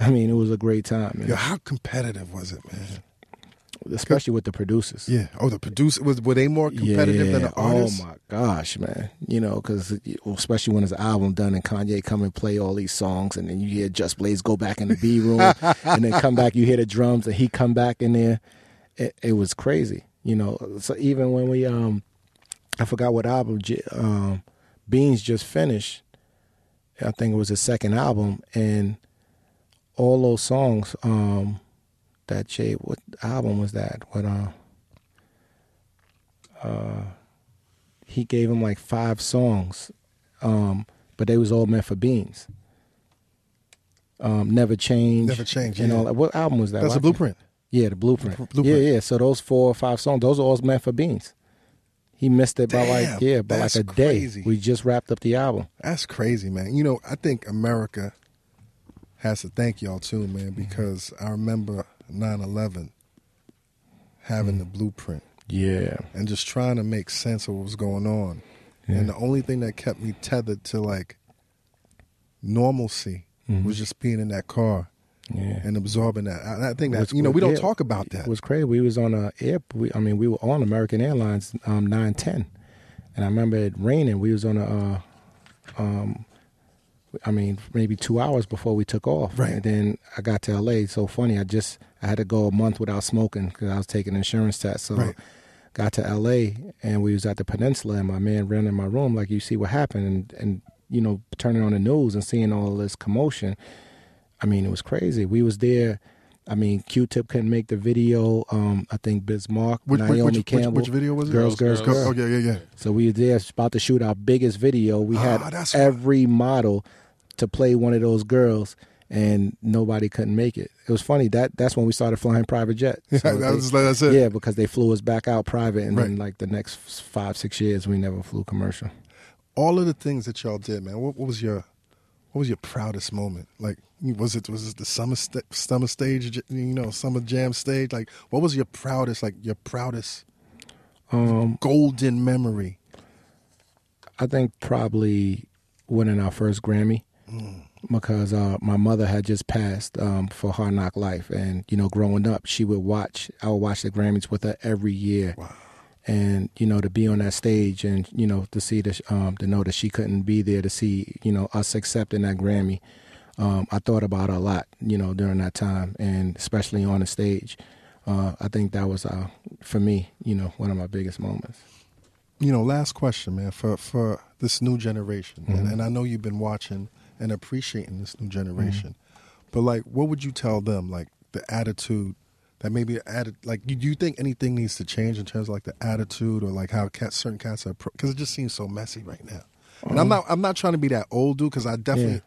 I mean, it was a great time, man. Yo, how competitive was it, man? Especially with the producers. Yeah. Oh, the producer was were they more competitive than the artists? Oh my gosh, man! You know, because especially when his album done and Kanye come and play all these songs, and then you hear Just Blaze go back in the B room, and then come back, you hear the drums, and he come back in there. It, it was crazy, you know. So even when we, um, I forgot what album um, Beans just finished. I think it was his second album, and all those songs. Um, that Jay, what album was that? What uh, uh, he gave him like five songs, um, but they was all meant for Beans. Um, Never Change, Never Change, and yeah. all that. What album was that? That's a blueprint. yeah, the blueprint. Bl- Blueprint. Yeah, yeah. So those four or five songs, those are all meant for Beans. He missed it by like yeah, by like a day. We just wrapped up the album. That's crazy, man. You know, I think America has to thank y'all too, man, because I remember 9/11 having the blueprint Yeah, and just trying to make sense of what was going on. And the only thing that kept me tethered to like normalcy was just being in that car yeah. and absorbing that. I, I think that you know we don't yeah, talk about that. It was crazy. We was on a air. We, I mean, we were on American Airlines um, nine ten, and I remember it raining. We was on a, uh, um, I mean, maybe two hours before we took off. Right. And then I got to L.A. So funny. I just I had to go a month without smoking because I was taking insurance tests. So. Right. Got to L.A. and we was at the peninsula, and my man ran in my room like, "You see what happened?" And, and you know, turning on the news and seeing all this commotion. I mean, it was crazy. We was there. I mean, Q-Tip couldn't make the video. Um, I think Bismarck, which, which, Naomi which, which, Campbell. which video was it? Girls, girls, Go- girls. Oh yeah, yeah, yeah. So we were there about to shoot our biggest video. We Ah, had that's every model to play one of those girls, and nobody couldn't make it. It was funny that that's when we started flying private jet. Yeah, So that they- was- that's it. Yeah, because they flew us back out private, and then like the next five six years, we never flew commercial. all of the things that y'all did, man. What, what was your what was your proudest moment? Like, was it was it the summer st- summer stage? You know, summer jam stage. Like, what was your proudest? Like your proudest Um, golden memory? I think probably winning our first Grammy because uh, my mother had just passed um, for Hard Knock Life, and you know, growing up, she would watch. I would watch the Grammys with her every year, and you know, to be on that stage and you know, to see the um, to know that she couldn't be there to see you know us accepting that Grammy. Um, I thought about her a lot, you know, during that time, and especially on the stage. Uh, I think that was uh, for me, you know, one of my biggest moments. You know, last question, man. For for this new generation, and, and I know you've been watching and appreciating this new mm-hmm. generation, but like, what would you tell them? Like the attitude that maybe added. Like, do you think anything needs to change in terms of like the attitude or like how cats, certain cats are? Because it just seems so messy right now. And I'm mm-hmm. not I'm not trying to be that old dude because I definitely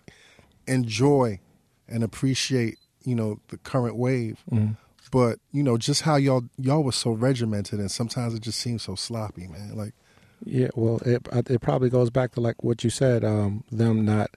enjoy and appreciate you know the current wave. Mm-hmm. But you know, just how y'all y'all was so regimented, and sometimes it just seems so sloppy, man. Like, Yeah, well, it it probably goes back to like what you said, um, them not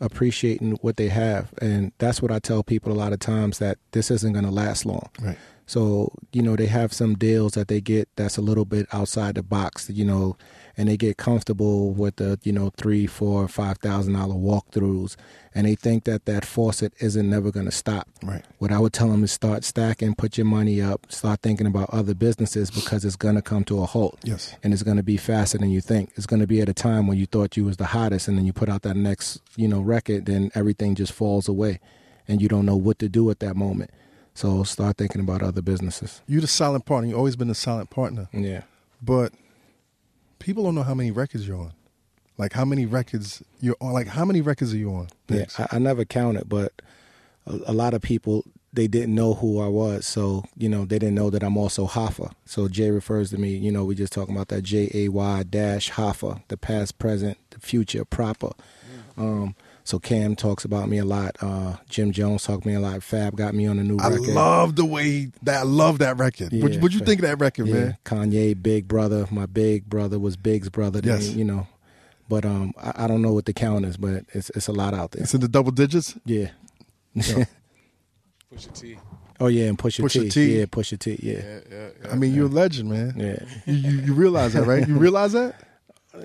appreciating what they have, and that's what I tell people a lot of times that this isn't going to last long. Right. So, you know, they have some deals that they get that's a little bit outside the box, you know, and they get comfortable with the, you know, three, four, five thousand dollar walkthroughs, and they think that that faucet isn't never going to stop. Right. What I would tell them is start stacking, put your money up, start thinking about other businesses because it's going to come to a halt. Yes. And it's going to be faster than you think. It's going to be at a time when you thought you was the hottest, and then you put out that next, you know, record, then everything just falls away, and you don't know what to do at that moment. So start thinking about other businesses. You're the silent partner. You've always been the silent partner. Yeah. But people don't know how many records you're on. Like how many records you're on. Like how many records are you on? Yeah, I, I never counted, but a, a lot of people they didn't know who I was, so you know they didn't know that I'm also Hoffa. So Jay refers to me. You know, we just talking about that J A Y dash Hoffa, the past, present, the future, proper. Um, so Cam talks about me a lot. Uh, Jim Jones talked to me a lot. Fab got me on a new I record. I love the way that. I love that record. what Yeah, what you think of that record, yeah, man? Kanye, Big Brother. My big brother was Big's brother. Then, Yes. you know. But um, I, I don't know what the count is, but it's it's a lot out there. It's in the double digits. Yeah. Pusha T. Oh yeah, and Pusha, Pusha T. T. Yeah, your T. Yeah. Yeah, yeah, yeah. I mean, you're a legend, man. Yeah. You, you you realize that, right? You realize that?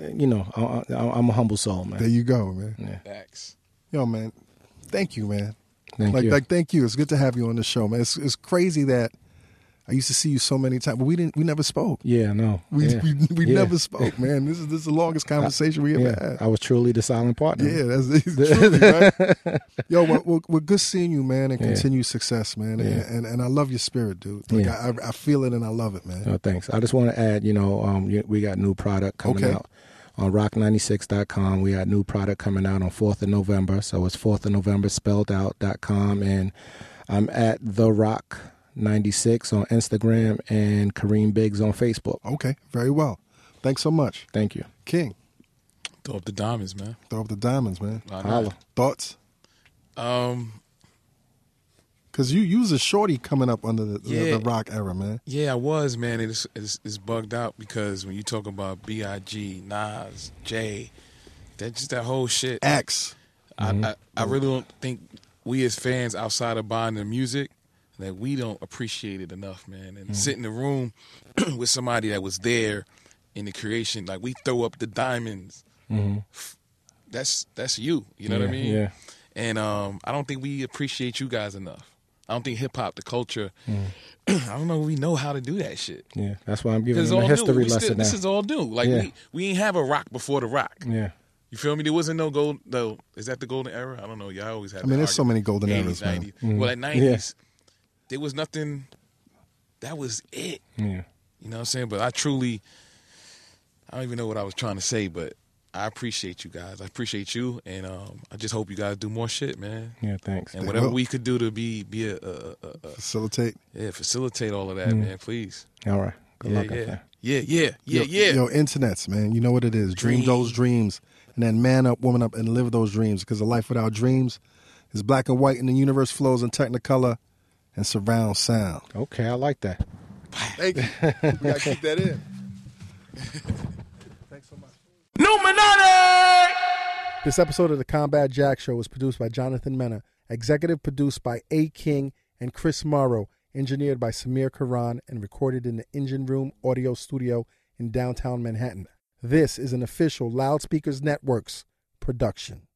You know, I, I, I'm a humble soul, man. There you go, man. Yeah. Facts. Yo, man. Thank you, man. Thank like you. like thank you. It's good to have you on the show, man. It's it's crazy that I used to see you so many times, but we didn't we never spoke. yeah, no. We yeah. we, we Yeah. never spoke, man. This is this is the longest conversation we ever Yeah, had. I was truly the silent partner. Yeah, that's it's truly, right? Yo, well, well, well, good seeing you, man, and continued success, man. And, and and I love your spirit, dude. Like, Yeah. I, I feel it and I love it, man. No, thanks. I just want to add, you know, um, we got new product coming Okay. out on roc96.com. We got new product coming out on 4th of November. So it's 4th of November spelled out.com. And I'm at The Roc 96 on Instagram and Kareem Biggs on Facebook. Okay, very well. Thanks so much, Thank you. King. Throw up the diamonds, man. Throw up the diamonds, man. Holla. Thoughts? Um, Because you you was a shorty coming up under the, the- Yeah. the Roc era, man. yeah, I was, man. It's, it's it's bugged out because when you talk about B.I.G., Nas, Jay, that just that whole shit. X. I, I, I really don't think we as fans outside of buying the music that we don't appreciate it enough, man. And sit in the room with somebody that was there in the creation, like we throw up the diamonds. That's that's you. You know what I mean? yeah. And um, I don't think we appreciate you guys enough. I don't think hip hop, the culture. I don't know. if We know how to do that shit. Yeah, that's why I'm giving It's them a history new. Lesson still, now. this is all new. Like Yeah. we, we ain't have a Roc before the Roc. yeah. You feel me? There wasn't no gold. No, is that the golden era? I don't know. Y'all always had. I mean, there's so many golden eras, man. Mm-hmm. Well, at nineties, there was nothing. That was it. Yeah. You know what I'm saying? But I truly, I don't even know what I was trying to say, but I appreciate you guys. I appreciate you, and um, I just hope you guys do more shit, man. Yeah, thanks. And whatever will. we could do to be be a, a, a, a Facilitate. yeah facilitate all of that, Mm. man. Please. All right. Good yeah, luck out yeah. there. yeah, yeah, yeah, yo, yeah. Yo, internets, man. You know what it is. Dream Dream. those dreams. And then man up, woman up, and live those dreams. Because a life without dreams is black and white, and the universe flows in technicolor and surround sound. Okay, I like that. Thank you. we got to keep that in. Thanks so much. Numinati! This episode of the Combat Jack Show was produced by Jonathan Mena, executive produced by A. King and Chris Morrow, engineered by Samir Karan, and recorded in the Engine Room Audio Studio in downtown Manhattan. This is an official Loudspeakers Networks production.